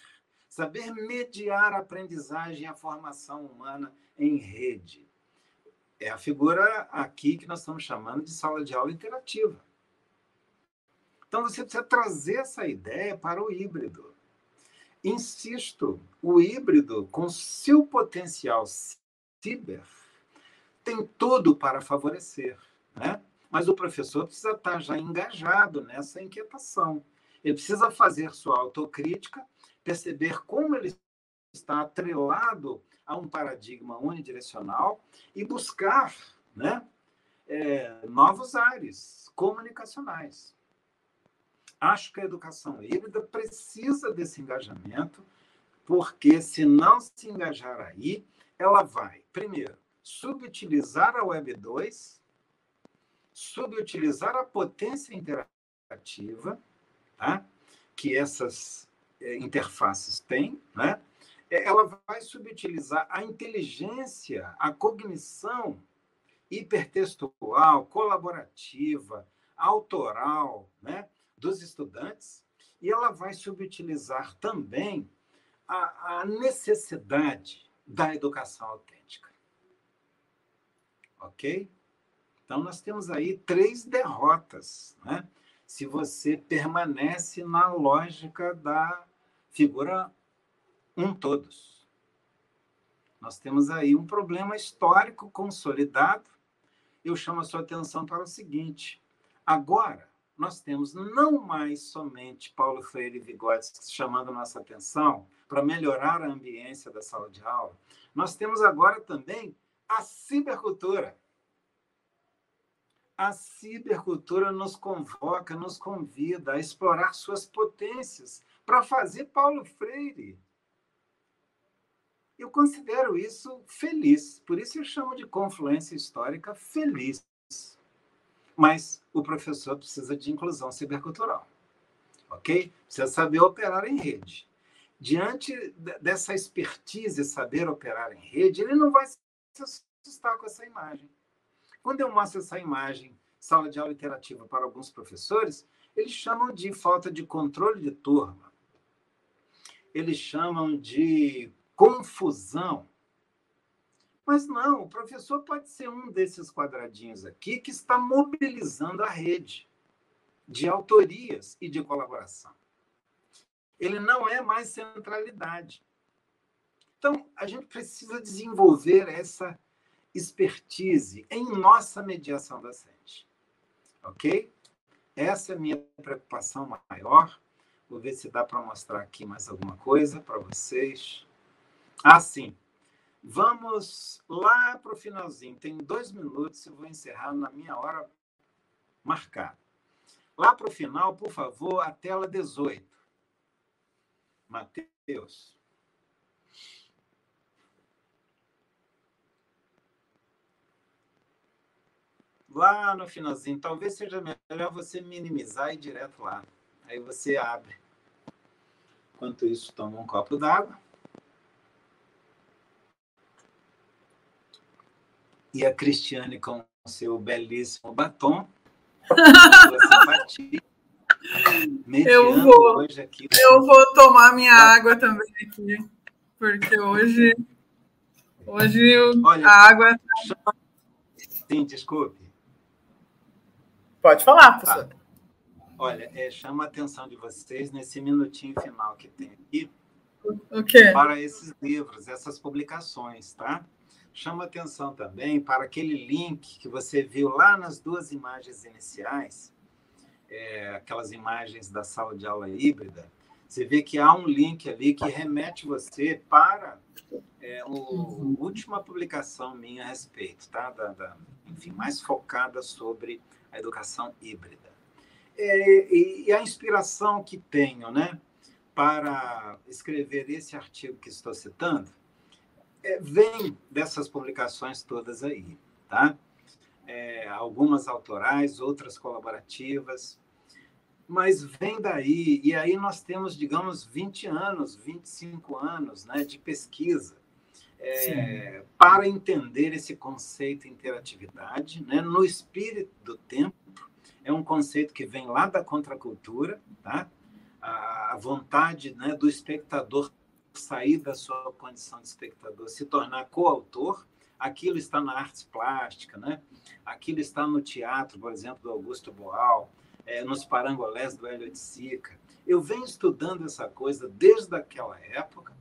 saber mediar a aprendizagem e a formação humana em rede. É a figura aqui que nós estamos chamando de sala de aula interativa. Então, você precisa trazer essa ideia para o híbrido. Insisto, o híbrido, com seu potencial ciber, tem tudo para favorecer. Né? Mas o professor precisa estar já engajado nessa inquietação. Ele precisa fazer sua autocrítica, perceber como ele está atrelado a um paradigma unidirecional e buscar né, é, novos ares comunicacionais. Acho que a educação híbrida precisa desse engajamento, porque se não se engajar aí, ela vai, primeiro, subutilizar a Web 2, subutilizar a potência interativa, tá? que essas interfaces têm, né? É, ela vai subutilizar a inteligência, a cognição hipertextual, colaborativa, autoral né, dos estudantes, e ela vai subutilizar também a, a necessidade da educação autêntica. Ok? Então, nós temos aí três derrotas, né? Se você permanece na lógica da figura um todos. Nós temos aí um problema histórico consolidado. Eu chamo a sua atenção para o seguinte: agora nós temos não mais somente Paulo Freire e Vygotsky chamando nossa atenção para melhorar a ambiência da sala de aula, nós temos agora também a cibercultura. A cibercultura nos convoca, nos convida a explorar suas potências para fazer Paulo Freire eu considero isso feliz, por isso eu chamo de confluência histórica feliz. Mas o professor precisa de inclusão cibercultural, ok? Precisa saber operar em rede. Diante dessa expertise, saber operar em rede, ele não vai se assustar com essa imagem. Quando eu mostro essa imagem, sala de aula interativa para alguns professores, eles chamam de falta de controle de turma. Eles chamam de confusão. Mas não, o professor pode ser um desses quadradinhos aqui que está mobilizando a rede de autorias e de colaboração. Ele não é mais centralidade. Então, a gente precisa desenvolver essa expertise em nossa mediação docente. Ok? Essa é a minha preocupação maior. Vou ver se dá para mostrar aqui mais alguma coisa para vocês. Ah, sim. Vamos lá para o finalzinho. Tem dois minutos, eu vou encerrar na minha hora marcada. Lá para o final, por favor, a tela 18. Mateus. Lá no finalzinho, talvez seja melhor você minimizar e ir direto lá. Aí você abre. Enquanto isso, toma um copo d'água. e a Cristiane com seu belíssimo batom. eu vou, aqui. eu vou tomar minha água também aqui, porque hoje, hoje Olha, a água. Sim, desculpe. Pode falar, professor. Tá. Olha, é, chama a atenção de vocês nesse minutinho final que tem aqui o quê? para esses livros, essas publicações, tá? chama atenção também para aquele link que você viu lá nas duas imagens iniciais, é, aquelas imagens da sala de aula híbrida. Você vê que há um link ali que remete você para é, a última publicação minha a respeito, tá? Da, da, enfim, mais focada sobre a educação híbrida. É, e, e a inspiração que tenho, né, para escrever esse artigo que estou citando é, vem dessas publicações todas aí, tá? É, algumas autorais, outras colaborativas, mas vem daí, e aí nós temos, digamos, 20 anos, 25 anos né, de pesquisa é, para entender esse conceito de interatividade, né, no espírito do tempo, é um conceito que vem lá da contracultura, tá? a vontade né, do espectador sair da sua condição de espectador, se tornar coautor, aquilo está na arte plástica, né? aquilo está no teatro, por exemplo, do Augusto Boal, é, nos parangolés do Hélio de Sica. Eu venho estudando essa coisa desde aquela época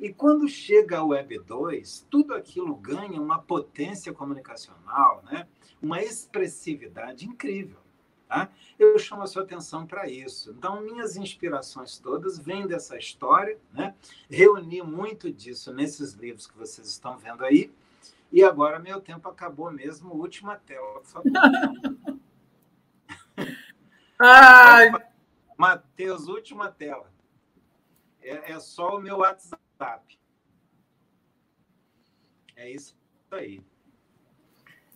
E quando chega a Web 2, tudo aquilo ganha uma potência comunicacional, né? uma expressividade incrível. Tá? Eu chamo a sua atenção para isso. Então, minhas inspirações todas vêm dessa história, né? reuni muito disso nesses livros que vocês estão vendo aí, e agora meu tempo acabou mesmo, última tela, por favor. Ai. Matheus, última tela. É, é só o meu WhatsApp. É isso aí.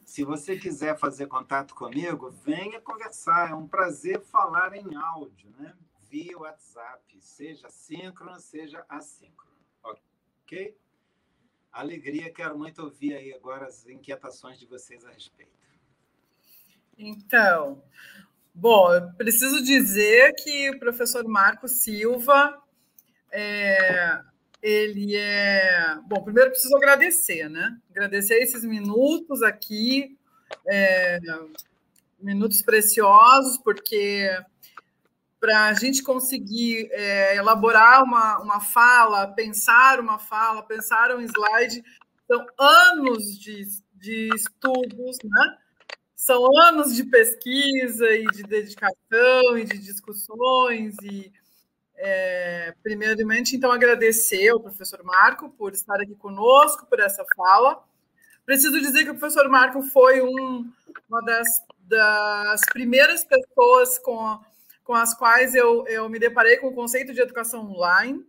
Se você quiser fazer contato comigo, venha conversar. É um prazer falar em áudio, né? Via WhatsApp, seja síncrono, seja assíncrono. Ok? Alegria, quero muito ouvir aí agora as inquietações de vocês a respeito. Então, bom, eu preciso dizer que o professor Marco Silva é, ele é. Bom, primeiro preciso agradecer, né? Agradecer esses minutos aqui, é, minutos preciosos, porque para a gente conseguir é, elaborar uma, uma fala, pensar uma fala, pensar um slide, são anos de, de estudos, né? São anos de pesquisa e de dedicação e de discussões e é, primeiramente, então, agradecer ao professor Marco por estar aqui conosco, por essa fala. Preciso dizer que o professor Marco foi um, uma das, das primeiras pessoas com, com as quais eu, eu me deparei com o conceito de educação online.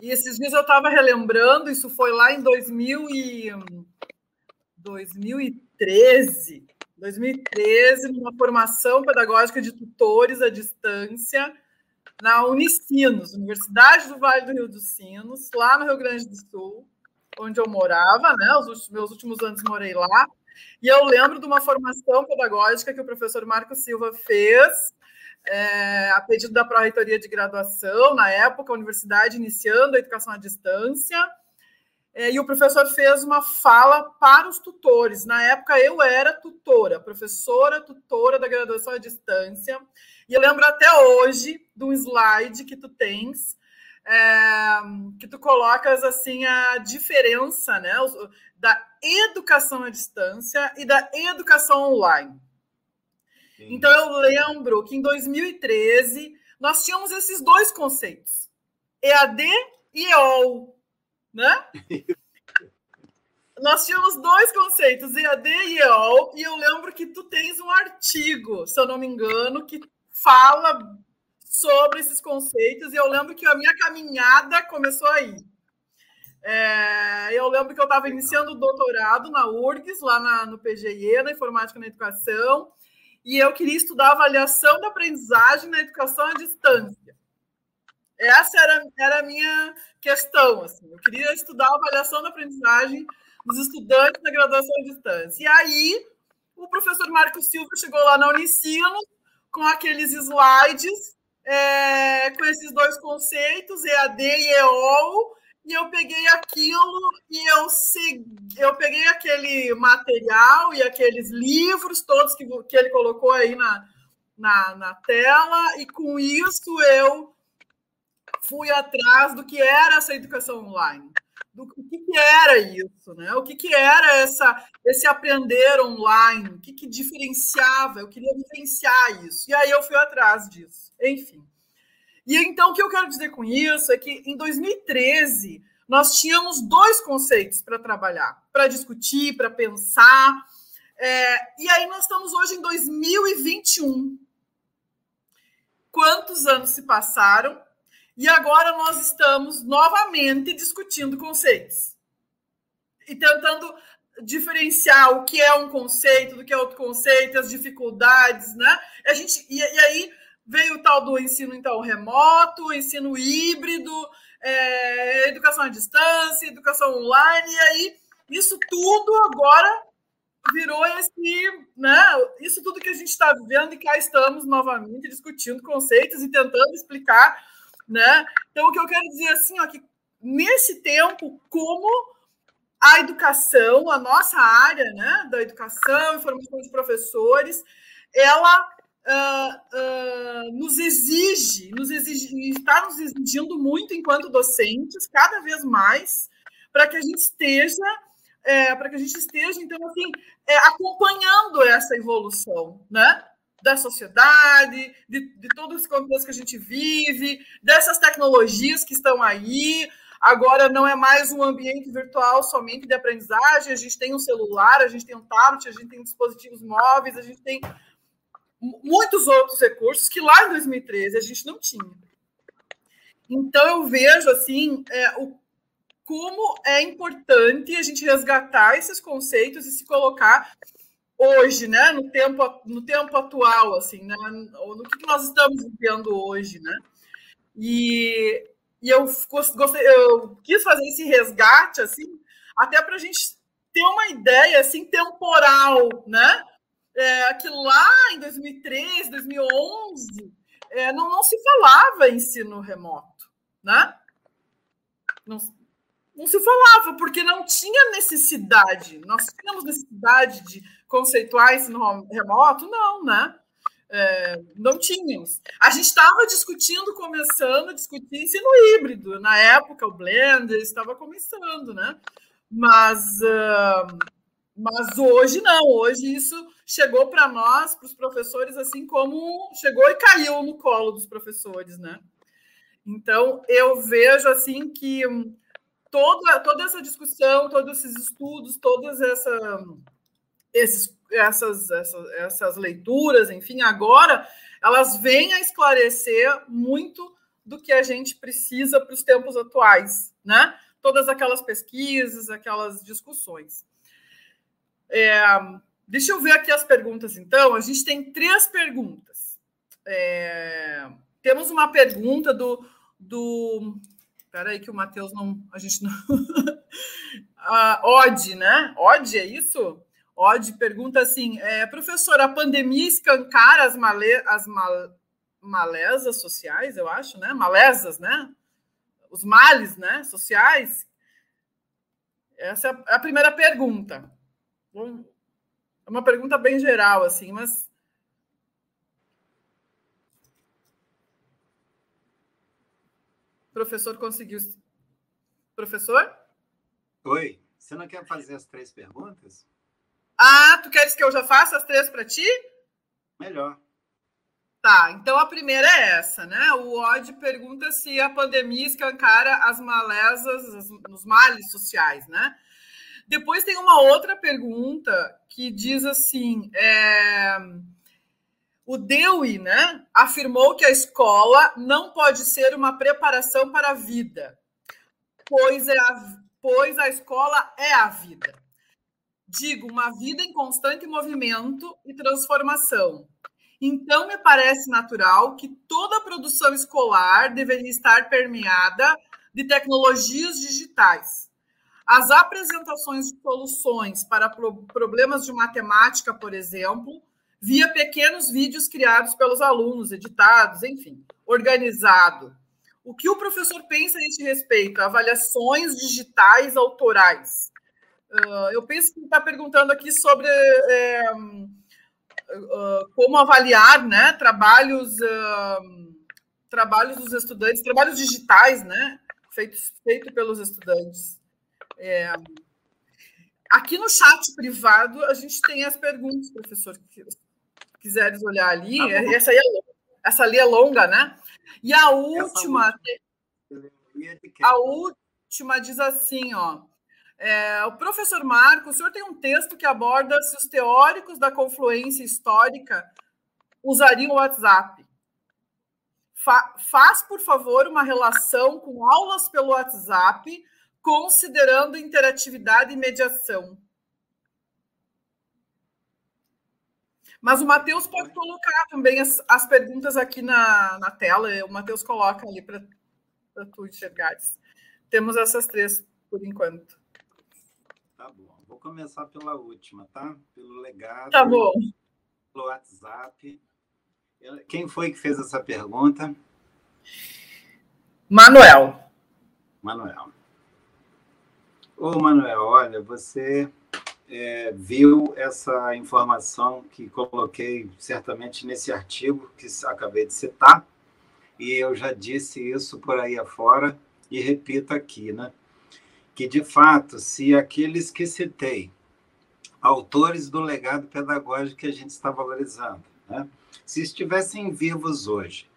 E esses dias eu estava relembrando, isso foi lá em 2000 e, 2013, 2013, numa formação pedagógica de tutores à distância, na Unicinos, Universidade do Vale do Rio dos Sinos, lá no Rio Grande do Sul, onde eu morava, né? Os meus últimos anos morei lá. E eu lembro de uma formação pedagógica que o professor Marco Silva fez, é, a pedido da Pró-Reitoria de Graduação, na época, a universidade iniciando a educação à distância. É, e o professor fez uma fala para os tutores. Na época, eu era tutora, professora tutora da graduação à distância. E eu lembro até hoje de um slide que tu tens, é, que tu colocas assim a diferença né, da educação à distância e da educação online. Sim. Então eu lembro que em 2013 nós tínhamos esses dois conceitos, EAD e EOL, né? nós tínhamos dois conceitos, EAD e EOL, e eu lembro que tu tens um artigo, se eu não me engano, que fala sobre esses conceitos, e eu lembro que a minha caminhada começou aí. É, eu lembro que eu estava iniciando o doutorado na URGS, lá na, no PGE, na Informática na Educação, e eu queria estudar avaliação da aprendizagem na educação à distância. Essa era, era a minha questão. Assim. Eu queria estudar a avaliação da aprendizagem dos estudantes na graduação à distância. E aí, o professor Marco Silva chegou lá na Unicinos com aqueles slides, é, com esses dois conceitos, EAD e EOL, e eu peguei aquilo e eu, segui, eu peguei aquele material e aqueles livros todos que, que ele colocou aí na, na, na tela, e com isso eu fui atrás do que era essa educação online do que, que era isso, né? O que, que era essa, esse aprender online, o que, que diferenciava, eu queria vivenciar isso. E aí eu fui atrás disso, enfim. E então o que eu quero dizer com isso é que em 2013 nós tínhamos dois conceitos para trabalhar, para discutir, para pensar. É, e aí nós estamos hoje em 2021. Quantos anos se passaram e agora nós estamos novamente discutindo conceitos e tentando diferenciar o que é um conceito do que é outro conceito, as dificuldades, né? A gente e, e aí veio o tal do ensino então remoto, ensino híbrido, é, educação à distância, educação online, e aí isso tudo agora virou esse, né? Isso tudo que a gente está vivendo e cá estamos novamente discutindo conceitos e tentando explicar né? Então, o que eu quero dizer assim, ó, que nesse tempo, como a educação, a nossa área né, da educação formação de professores, ela uh, uh, nos exige, nos exige, está nos exigindo muito enquanto docentes, cada vez mais, para que a gente esteja, é, para que a gente esteja, então, assim, é, acompanhando essa evolução, né? Da sociedade, de, de todo esse contexto que a gente vive, dessas tecnologias que estão aí, Agora não é mais um ambiente virtual somente de aprendizagem, a gente tem um celular, a gente tem um tablet, a gente tem dispositivos móveis, a gente tem muitos outros recursos que lá em 2013 a gente não tinha. Então eu vejo assim é, o, como é importante a gente resgatar esses conceitos e se colocar hoje, né, no tempo no tempo atual, assim, né, no que nós estamos vivendo hoje, né? E, e eu gostei, eu quis fazer esse resgate assim, até para a gente ter uma ideia assim temporal, né? é, que lá em 2013, 2011, é, não, não se falava ensino remoto, né? Não, não se falava, porque não tinha necessidade. Nós tínhamos necessidade de conceituar ensino remoto? Não, né? É, não tínhamos. A gente estava discutindo, começando a discutir ensino híbrido. Na época, o Blender estava começando, né? Mas, uh, mas hoje não, hoje isso chegou para nós, para os professores, assim como chegou e caiu no colo dos professores, né? Então, eu vejo assim que toda, toda essa discussão, todos esses estudos, todas essa, esses, essas, essas, essas leituras, enfim, agora elas vêm a esclarecer muito do que a gente precisa para os tempos atuais, né? Todas aquelas pesquisas, aquelas discussões. É, Deixa eu ver aqui as perguntas, então. A gente tem três perguntas. É... Temos uma pergunta do. do... Espera aí que o Matheus não. A gente não. a Odd, né? Odd, é isso? Odd pergunta assim: é, professor, a pandemia escancara as, male... as mal... malezas sociais, eu acho, né? Malezas, né? Os males né? sociais? Essa é a primeira pergunta. É uma pergunta bem geral, assim, mas. Professor conseguiu. Professor? Oi, você não quer fazer as três perguntas? Ah, tu queres que eu já faça as três para ti? Melhor. Tá, então a primeira é essa, né? O Odd pergunta se a pandemia escancara as malezas, os males sociais, né? Depois tem uma outra pergunta que diz assim: é, o Dewey né, afirmou que a escola não pode ser uma preparação para a vida, pois, é a, pois a escola é a vida. Digo, uma vida em constante movimento e transformação. Então, me parece natural que toda a produção escolar deveria estar permeada de tecnologias digitais as apresentações de soluções para problemas de matemática, por exemplo, via pequenos vídeos criados pelos alunos, editados, enfim, organizado. O que o professor pensa a esse respeito? Avaliações digitais autorais. Uh, eu penso que está perguntando aqui sobre é, uh, como avaliar né, trabalhos, uh, trabalhos dos estudantes, trabalhos digitais, né, feitos feito pelos estudantes. É, aqui no chat privado, a gente tem as perguntas, professor, que quiseres olhar ali. Ah, essa, aí é, essa ali é longa, né? E a última. A última diz assim, ó. É, o professor Marco, o senhor tem um texto que aborda se os teóricos da confluência histórica usariam o WhatsApp. Fa faz, por favor, uma relação com aulas pelo WhatsApp considerando interatividade e mediação. Mas o Matheus pode colocar também as, as perguntas aqui na, na tela. O Matheus coloca ali para tu enxergares. Temos essas três por enquanto. Começar pela última, tá? Pelo legado. Tá bom. Pelo WhatsApp. Quem foi que fez essa pergunta? Manuel. Manuel. Ô, Manuel, olha, você é, viu essa informação que coloquei certamente nesse artigo que acabei de citar, e eu já disse isso por aí afora e repito aqui, né? Que de fato, se aqueles que citei, autores do legado pedagógico que a gente está valorizando, né? se estivessem vivos hoje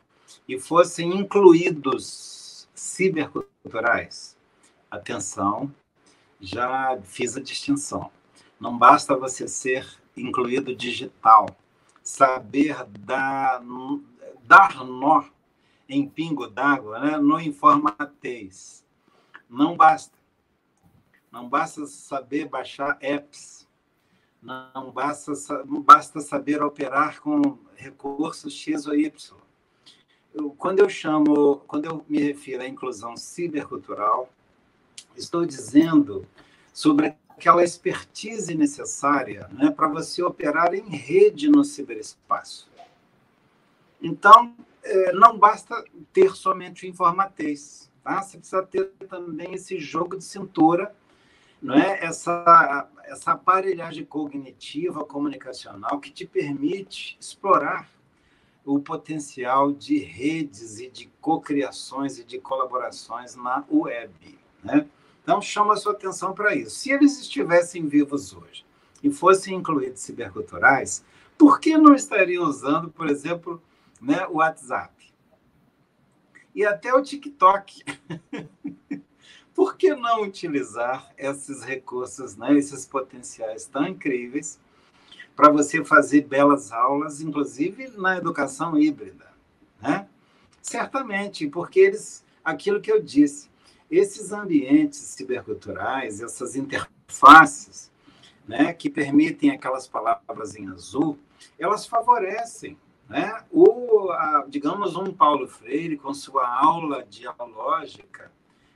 e fossem incluídos ciberculturais, atenção, já fiz a distinção. Não basta você ser incluído digital, saber dar, dar nó em pingo d'água, né? no informatez. Não basta. Não basta saber baixar apps. Não basta, não basta saber operar com recursos X ou Y. Eu, quando eu chamo, quando eu me refiro à inclusão cibercultural, estou dizendo sobre aquela expertise necessária né, para você operar em rede no ciberespaço. Então, é, não basta ter somente o informatez, tá? Você precisa ter também esse jogo de cintura, não é? Essa essa aparelhagem cognitiva comunicacional que te permite explorar o potencial de redes e de cocriações e de colaborações na web, né? Então, chama a sua atenção para isso. Se eles estivessem vivos hoje e fossem incluídos ciberculturais, por que não estariam usando, por exemplo, né, o WhatsApp? E até o TikTok. por que não utilizar esses recursos, né, esses potenciais tão incríveis para você fazer belas aulas, inclusive na educação híbrida? Né? Certamente, porque eles, aquilo que eu disse, esses ambientes ciberculturais, essas interfaces, né, que permitem aquelas palavras em azul, elas favorecem né, o, a, digamos, um Paulo Freire com sua aula dialógica,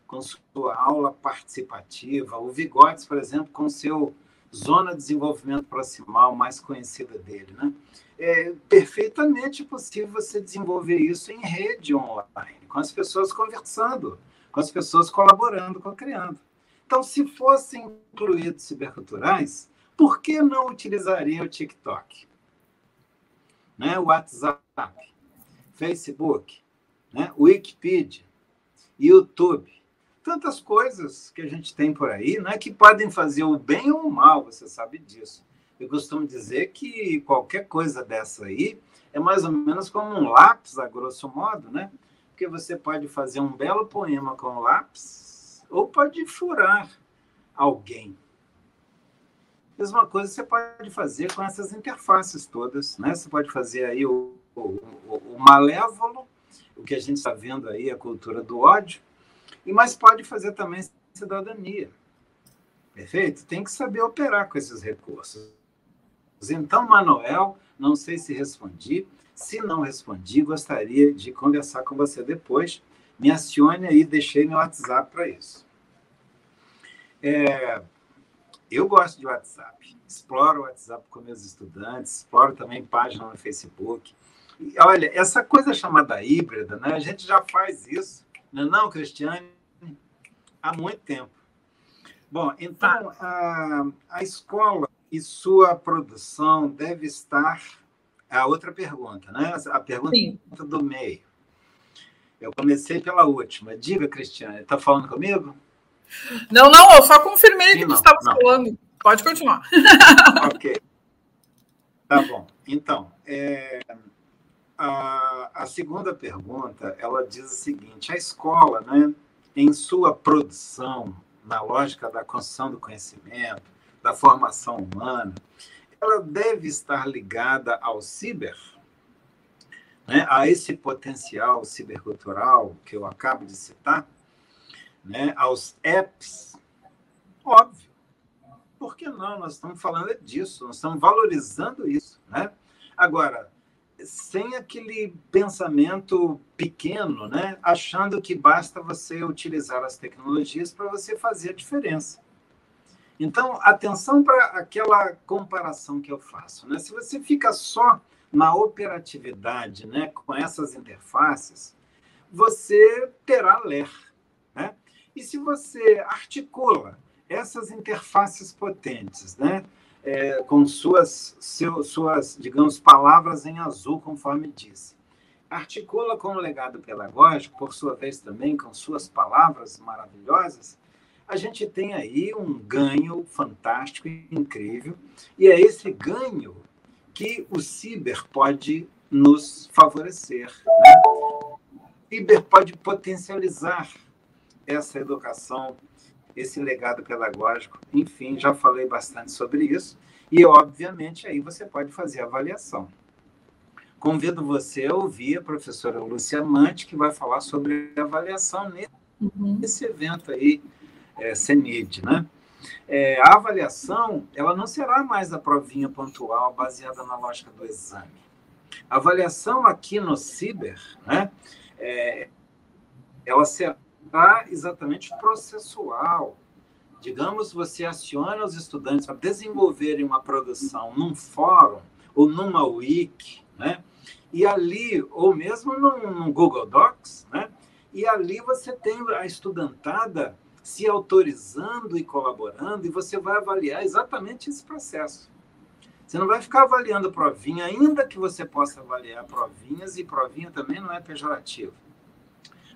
com sua aula participativa, o Vigotes, por exemplo, com seu zona de desenvolvimento proximal mais conhecida dele, né? É perfeitamente possível você desenvolver isso em rede online, com as pessoas conversando, com as pessoas colaborando, co-criando. Então, se fossem incluídos ciberculturais, por que não utilizaria o TikTok? Né? O WhatsApp, Facebook, né? Wikipedia, YouTube, tantas coisas que a gente tem por aí, né? que podem fazer o bem ou o mal, você sabe disso. Eu costumo dizer que qualquer coisa dessa aí é mais ou menos como um lápis, a grosso modo, né? porque você pode fazer um belo poema com lápis ou pode furar alguém. Mesma coisa você pode fazer com essas interfaces todas, né? Você pode fazer aí o, o, o malévolo, o que a gente está vendo aí, a cultura do ódio, e mas pode fazer também cidadania. Perfeito? Tem que saber operar com esses recursos. Então, Manuel, não sei se respondi, se não respondi, gostaria de conversar com você depois. Me acione aí, deixei meu WhatsApp para isso. É, eu gosto de WhatsApp, exploro o WhatsApp com meus estudantes, exploro também página no Facebook. E, olha, essa coisa chamada híbrida, né? a gente já faz isso, não é não, Cristiane? Há muito tempo. Bom, então, a, a escola e sua produção deve estar a outra pergunta, né? A pergunta Sim. do meio. Eu comecei pela última. Diga, Cristiane, está falando comigo? Não, não, eu só confirmei Sim, que não, você estava falando. Pode continuar. ok. Tá bom. Então, é, a, a segunda pergunta, ela diz o seguinte, a escola, né, em sua produção, na lógica da construção do conhecimento, da formação humana, ela deve estar ligada ao ciber, né, a esse potencial cibercultural que eu acabo de citar, né, aos apps, óbvio. Por que não? Nós estamos falando disso, nós estamos valorizando isso. Né? Agora, sem aquele pensamento pequeno, né? achando que basta você utilizar as tecnologias para você fazer a diferença. Então, atenção para aquela comparação que eu faço. Né? Se você fica só na operatividade né, com essas interfaces, você terá ler. Né? E se você articula essas interfaces potentes, né? É, com suas, seu, suas, digamos, palavras em azul, conforme disse. Articula com o legado pedagógico, por sua vez também com suas palavras maravilhosas, a gente tem aí um ganho fantástico e incrível, e é esse ganho que o ciber pode nos favorecer. Né? O ciber pode potencializar essa educação esse legado pedagógico. Enfim, já falei bastante sobre isso. E, obviamente, aí você pode fazer avaliação. Convido você a ouvir a professora Lúcia Mante, que vai falar sobre avaliação nesse, uhum. nesse evento aí, é, CENID, né? É, a avaliação ela não será mais a provinha pontual baseada na lógica do exame. A avaliação aqui no Ciber, né, é, ela será exatamente processual. Digamos, você aciona os estudantes para desenvolverem uma produção num fórum ou numa wiki, né? E ali, ou mesmo num Google Docs, né? E ali você tem a estudantada se autorizando e colaborando, e você vai avaliar exatamente esse processo. Você não vai ficar avaliando provinha, ainda que você possa avaliar provinhas, e provinha também não é pejorativo.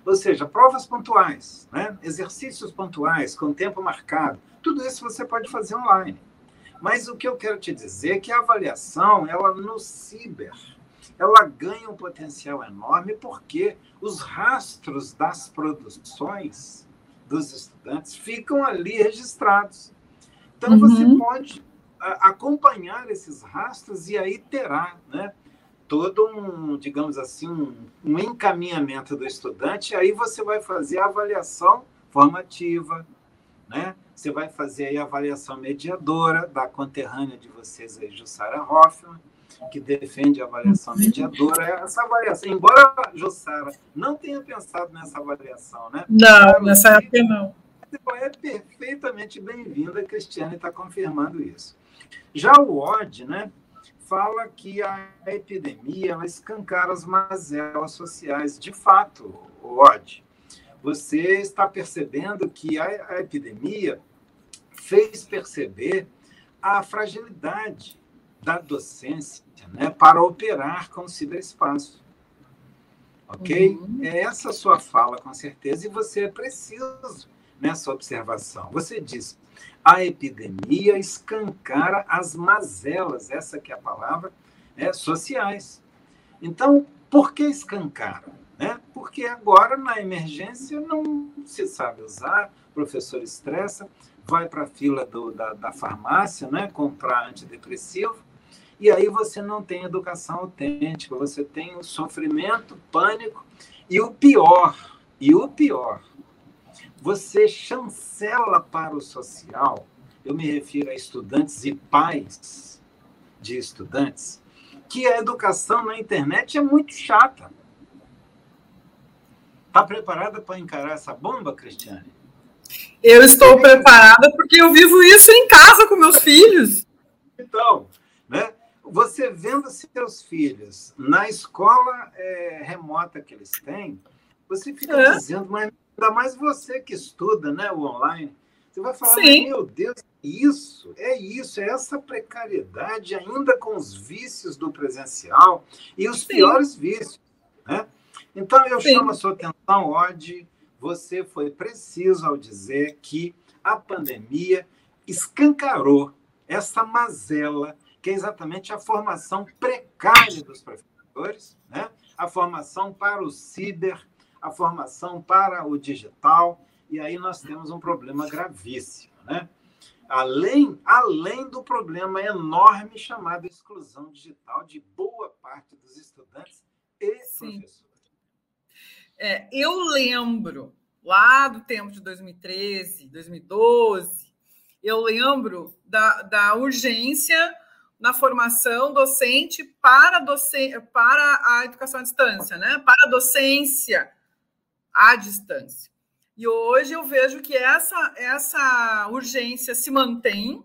Ou seja, provas pontuais, né? exercícios pontuais, com tempo marcado, tudo isso você pode fazer online. Mas o que eu quero te dizer é que a avaliação, ela no ciber, ela ganha um potencial enorme porque os rastros das produções dos estudantes ficam ali registrados. Então, uhum. você pode acompanhar esses rastros e aí terá né, todo um, digamos assim, um, encaminhamento do estudante, aí você vai fazer a avaliação formativa, né? Você vai fazer aí a avaliação mediadora da conterrânea de vocês aí, Jussara Hoffman, que defende a avaliação mediadora. Essa avaliação, embora Jussara não tenha pensado nessa avaliação, né? Não, nessa época não. É perfeitamente bem-vinda, a Cristiane está confirmando isso. Já o OD, né? Fala que a epidemia ela escancara as mazelas sociais. De fato, Odd, você está percebendo que a, a epidemia fez perceber a fragilidade da docência né, para operar com o ciberespaço. Ok? Uhum. É essa sua fala, com certeza, e você é preciso nessa observação. Você diz, a epidemia escancara as mazelas, essa que é a palavra, né, sociais. Então, por que escancara? Né? Porque agora, na emergência, não se sabe usar, o professor estressa, vai para a fila do, da, da farmácia né, comprar antidepressivo, e aí você não tem educação autêntica, você tem o sofrimento, pânico, e o pior, e o pior, você chancela para o social, eu me refiro a estudantes e pais de estudantes, que a educação na internet é muito chata. Está preparada para encarar essa bomba, Cristiane? Eu estou preparada porque eu vivo isso em casa com meus filhos. Então, né? Você vendo seus filhos na escola é, remota que eles têm, você fica é. dizendo, mas Ainda mais você que estuda né, o online. Você vai falar, meu Deus, isso, é isso, é essa precariedade ainda com os vícios do presencial e os Sim. piores vícios. Né? Então, eu Sim. chamo a sua atenção, Odd, você foi preciso ao dizer que a pandemia escancarou essa mazela, que é exatamente a formação precária dos professores, né? a formação para o ciber, a formação para o digital, e aí nós temos um problema gravíssimo, né? Além, além do problema enorme chamado exclusão digital de boa parte dos estudantes e Sim. professores. É, eu lembro, lá do tempo de 2013, 2012, eu lembro da, da urgência na formação docente para, docente para a educação à distância, né? para a docência à distância. E hoje eu vejo que essa, essa urgência se mantém,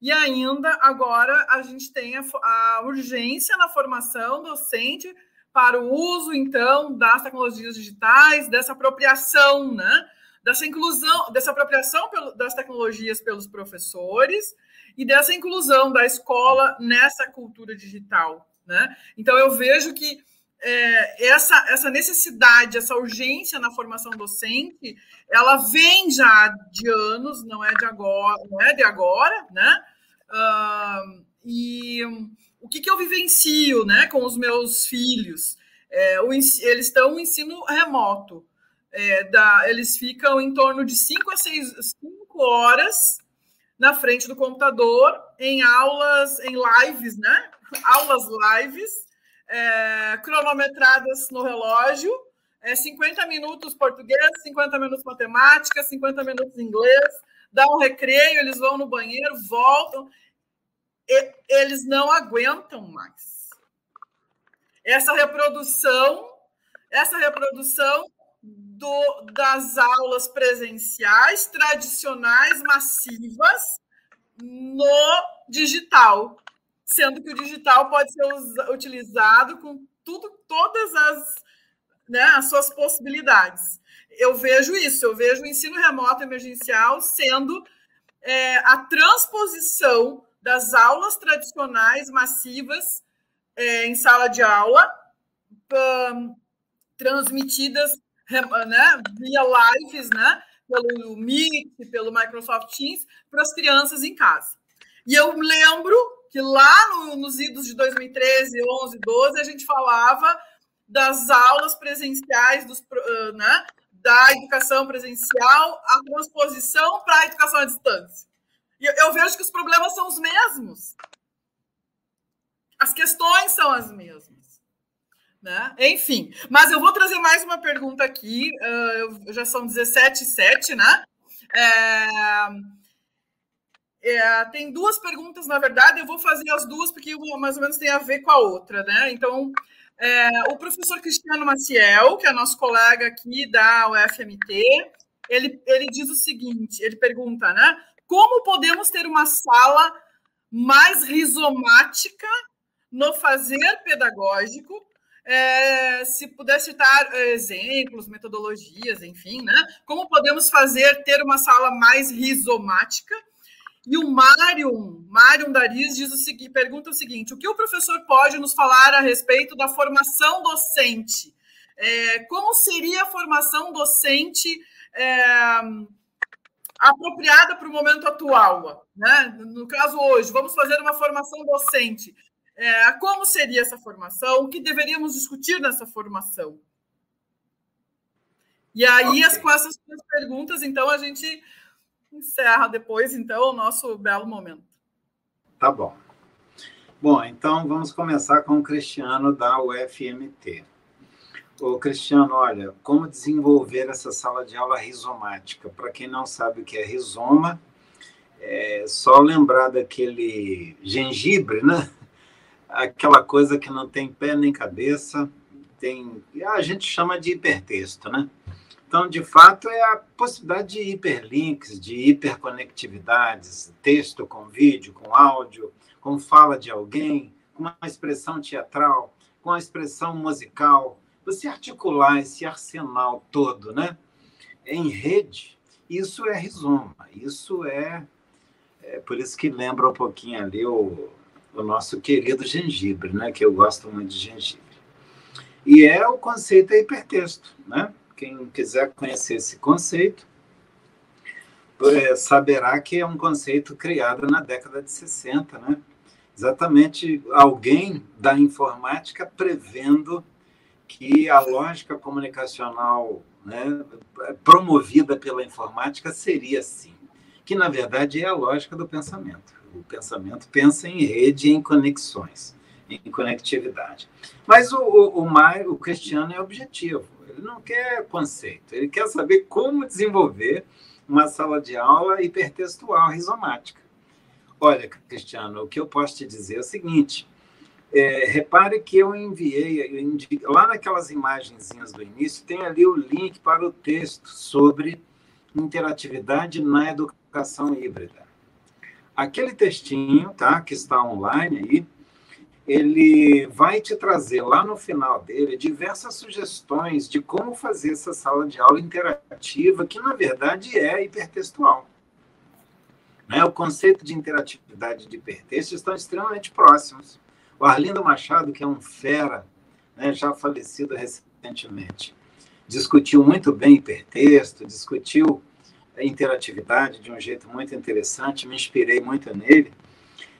e ainda agora a gente tem a, a urgência na formação docente para o uso, então, das tecnologias digitais, dessa apropriação, né? dessa inclusão, dessa apropriação das tecnologias pelos professores e dessa inclusão da escola nessa cultura digital. Né? Então, eu vejo que é, essa, essa necessidade, essa urgência na formação docente, ela vem já de anos, não é de agora, não é de agora, né? Uh, e o que, que eu vivencio né, com os meus filhos? É, o, eles estão no ensino remoto. É, da, eles ficam em torno de 5 a 6 horas na frente do computador em aulas, em lives, né? Aulas lives é, cronometradas no relógio, é, 50 minutos português, 50 minutos matemática, 50 minutos inglês, dá um recreio, eles vão no banheiro, voltam. E, eles não aguentam mais. Essa reprodução, essa reprodução do, das aulas presenciais, tradicionais, massivas, no digital sendo que o digital pode ser utilizado com tudo, todas as, né, as suas possibilidades. Eu vejo isso, eu vejo o ensino remoto emergencial sendo é, a transposição das aulas tradicionais massivas é, em sala de aula, um, transmitidas né, via lives, né, pelo Meet, pelo Microsoft Teams, para as crianças em casa. E eu lembro que lá no, nos idos de 2013, 11, 12, a gente falava das aulas presenciais, dos, né, da educação presencial, a transposição para a educação à distância. E eu vejo que os problemas são os mesmos. As questões são as mesmas. Né? Enfim, mas eu vou trazer mais uma pergunta aqui. Uh, já são 17 e 7, né? É, é, tem duas perguntas, na verdade, eu vou fazer as duas, porque uma mais ou menos tem a ver com a outra, né? Então, é, o professor Cristiano Maciel, que é nosso colega aqui da UFMT, ele, ele diz o seguinte: ele pergunta, né? Como podemos ter uma sala mais rizomática no fazer pedagógico? É, se puder citar é, exemplos, metodologias, enfim, né? Como podemos fazer ter uma sala mais rizomática? E o Mário, Mário Dariz diz o seguinte, pergunta o seguinte: o que o professor pode nos falar a respeito da formação docente? É, como seria a formação docente é, apropriada para o momento atual? Né? No caso hoje, vamos fazer uma formação docente. É, como seria essa formação? O que deveríamos discutir nessa formação? E aí, okay. as, com essas duas perguntas, então, a gente encerra depois, então, o nosso belo momento. Tá bom. Bom, então vamos começar com o Cristiano da UFMT. O Cristiano, olha, como desenvolver essa sala de aula rizomática? Para quem não sabe o que é rizoma, é só lembrar daquele gengibre, né? Aquela coisa que não tem pé nem cabeça, tem, a gente chama de hipertexto, né? Então, de fato, é a possibilidade de hiperlinks, de hiperconectividades, texto com vídeo, com áudio, com fala de alguém, com uma expressão teatral, com a expressão musical. Você articular esse arsenal todo, né? Em rede, isso é rizoma, isso é, é por isso que lembra um pouquinho ali o, o nosso querido gengibre, né? Que eu gosto muito de gengibre. E é o conceito é hipertexto, né? Quem quiser conhecer esse conceito, é, saberá que é um conceito criado na década de 60, né? Exatamente alguém da informática prevendo que a lógica comunicacional né, promovida pela informática seria assim, que na verdade é a lógica do pensamento. O pensamento pensa em rede em conexões, em conectividade. Mas o, o, o, o Cristiano é objetivo. Ele não quer conceito, ele quer saber como desenvolver uma sala de aula hipertextual rizomática. Olha, Cristiano, o que eu posso te dizer é o seguinte: é, repare que eu enviei, eu lá naquelas imagenzinhas do início, tem ali o link para o texto sobre interatividade na educação híbrida. Aquele textinho, tá, que está online aí, ele vai te trazer lá no final dele diversas sugestões de como fazer essa sala de aula interativa, que na verdade é hipertextual. Né? O conceito de interatividade de hipertexto estão extremamente próximos. O Arlindo Machado, que é um fera, né, já falecido recentemente, discutiu muito bem hipertexto, discutiu a interatividade de um jeito muito interessante, me inspirei muito nele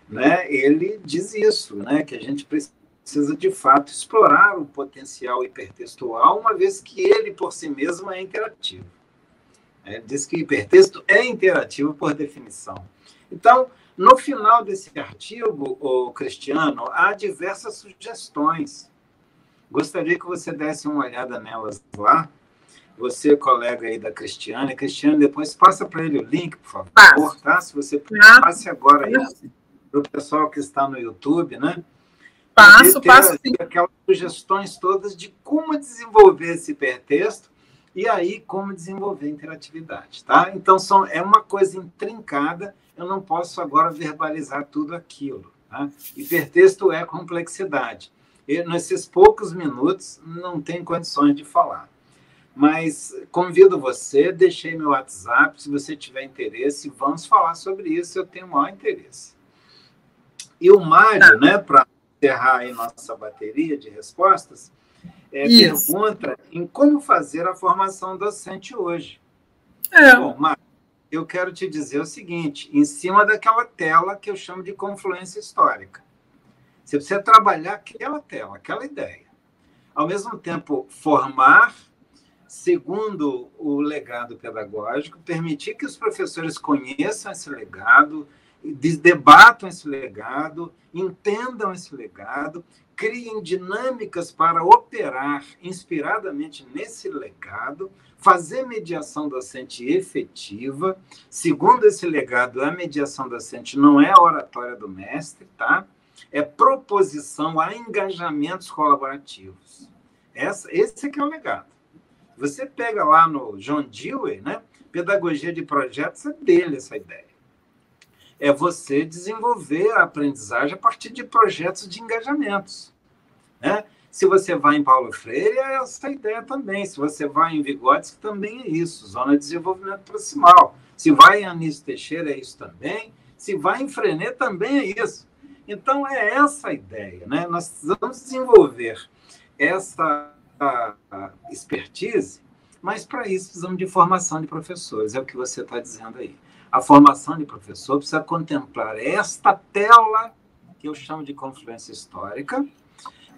né, ele diz isso, né, que a gente precisa de fato explorar o potencial hipertextual, uma vez que ele por si mesmo é interativo. Ele diz que o hipertexto é interativo por definição. Então, no final desse artigo, o Cristiano, há diversas sugestões. Gostaria que você desse uma olhada nelas lá. Você, colega aí da Cristiane, Cristiane, depois passa para ele o link, por favor, tá? Se você passe agora aí para o pessoal que está no YouTube, né? Passo, passo sim. Aquelas sugestões todas de como desenvolver esse hipertexto e aí como desenvolver interatividade, tá? Então são, é uma coisa intrincada, eu não posso agora verbalizar tudo aquilo. Tá? Hipertexto é complexidade. E nesses poucos minutos não tem condições de falar. Mas convido você, deixei meu WhatsApp, se você tiver interesse, vamos falar sobre isso, eu tenho o maior interesse. E o Mário, tá. né, para encerrar aí nossa bateria de respostas, é, pergunta em como fazer a formação docente hoje. É. Bom, Mário, eu quero te dizer o seguinte: em cima daquela tela que eu chamo de confluência histórica. Você precisa trabalhar aquela tela, aquela ideia. Ao mesmo tempo, formar segundo o legado pedagógico, permitir que os professores conheçam esse legado, debatam esse legado, entendam esse legado, criem dinâmicas para operar inspiradamente nesse legado, fazer mediação docente efetiva. Segundo esse legado, a mediação docente não é a oratória do mestre, tá? É proposição a engajamentos colaborativos. Essa, esse que é o legado. Você pega lá no John Dewey, né? Pedagogia de projetos é dele essa ideia é você desenvolver a aprendizagem a partir de projetos de engajamentos. Né? Se você vai em Paulo Freire, é essa ideia também. Se você vai em Vigotes, também é isso, zona de desenvolvimento proximal. Se vai em Anísio Teixeira, é isso também. Se vai em Frenet, também é isso. Então, é essa a ideia. Né? Nós precisamos desenvolver essa expertise, mas para isso precisamos de formação de professores, é o que você está dizendo aí a formação de professor precisa contemplar esta tela, que eu chamo de confluência histórica,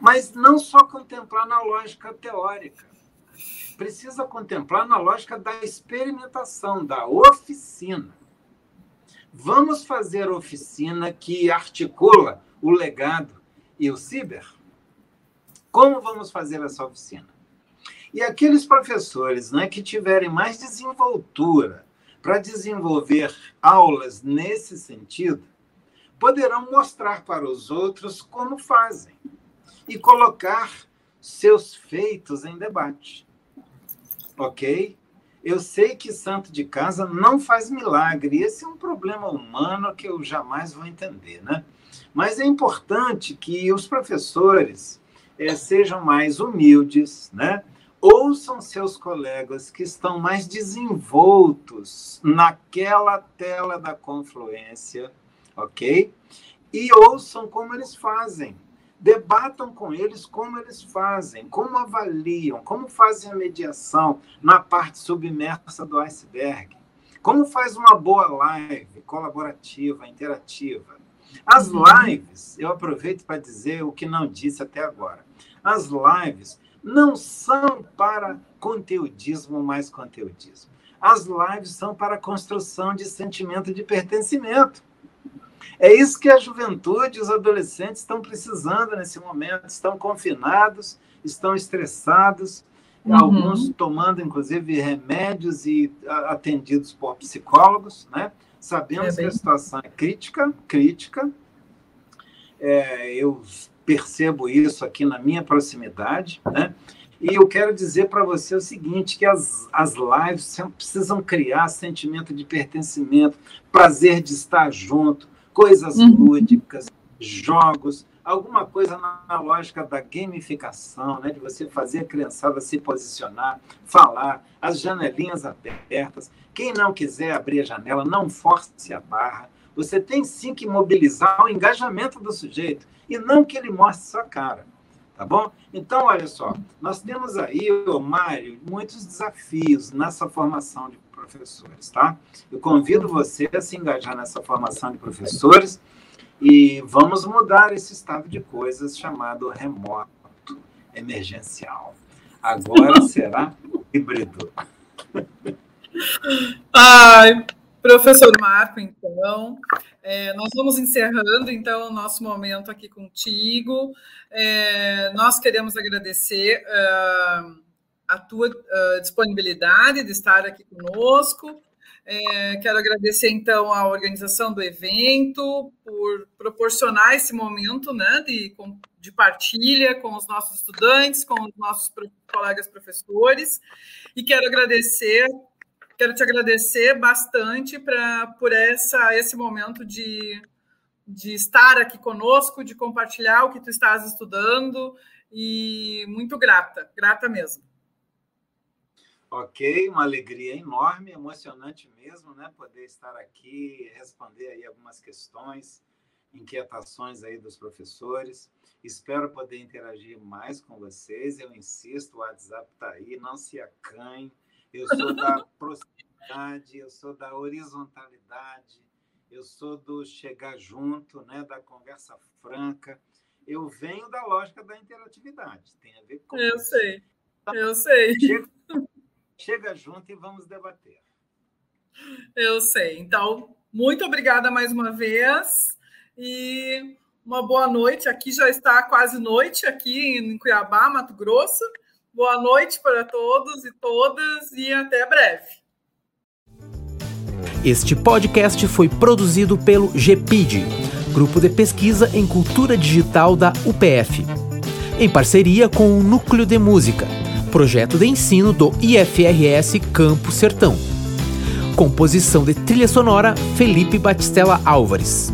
mas não só contemplar na lógica teórica. Precisa contemplar na lógica da experimentação, da oficina. Vamos fazer oficina que articula o legado e o ciber? Como vamos fazer essa oficina? E aqueles professores né, que tiverem mais desenvoltura para desenvolver aulas nesse sentido, poderão mostrar para os outros como fazem e colocar seus feitos em debate. Ok? Eu sei que santo de casa não faz milagre. Esse é um problema humano que eu jamais vou entender, né? Mas é importante que os professores é, sejam mais humildes, né? Ouçam seus colegas que estão mais desenvoltos naquela tela da confluência, ok? E ouçam como eles fazem. Debatam com eles como eles fazem, como avaliam, como fazem a mediação na parte submersa do iceberg. Como faz uma boa live colaborativa, interativa. As uhum. lives, eu aproveito para dizer o que não disse até agora. As lives não são para conteudismo mais conteudismo. As lives são para construção de sentimento de pertencimento. É isso que a juventude e os adolescentes estão precisando nesse momento. Estão confinados, estão estressados, uhum. alguns tomando, inclusive, remédios e atendidos por psicólogos, né? Sabemos é bem... que a situação é crítica, crítica. É, eu percebo isso aqui na minha proximidade, né? E eu quero dizer para você o seguinte, que as, as lives precisam criar sentimento de pertencimento, prazer de estar junto, coisas uhum. lúdicas, jogos, alguma coisa na lógica da gamificação, né? de você fazer a criançada se posicionar, falar, as janelinhas abertas. Quem não quiser abrir a janela, não force a barra. Você tem sim que mobilizar o engajamento do sujeito e não que ele mostre sua cara. Tá bom? Então, olha só, nós temos aí, Mário, muitos desafios nessa formação de professores, tá? Eu convido você a se engajar nessa formação de professores e vamos mudar esse estado de coisas chamado remoto emergencial. Agora será híbrido. Ai, professor Marco, então, é, nós vamos encerrando então o nosso momento aqui contigo. É, nós queremos agradecer uh, a tua uh, disponibilidade de estar aqui conosco. É, quero agradecer, então, à organização do evento por proporcionar esse momento né, de, de partilha com os nossos estudantes, com os nossos colegas professores, e quero agradecer, quero te agradecer bastante pra, por essa, esse momento de, de estar aqui conosco, de compartilhar o que tu estás estudando, e muito grata, grata mesmo. Ok, uma alegria enorme, emocionante mesmo, né? Poder estar aqui, responder aí algumas questões, inquietações aí dos professores. Espero poder interagir mais com vocês. Eu insisto, o WhatsApp está aí, não se acanhe. Eu sou da proximidade, eu sou da horizontalidade, eu sou do chegar junto, né? Da conversa franca. Eu venho da lógica da interatividade. Tem a ver com. Eu isso. sei. Eu sei. Chega Chega junto e vamos debater. Eu sei. Então, muito obrigada mais uma vez e uma boa noite. Aqui já está quase noite, aqui em Cuiabá, Mato Grosso. Boa noite para todos e todas e até breve. Este podcast foi produzido pelo GPID, Grupo de Pesquisa em Cultura Digital da UPF, em parceria com o Núcleo de Música projeto de ensino do IFRS Campo Sertão. Composição de trilha sonora Felipe Batistella Álvares.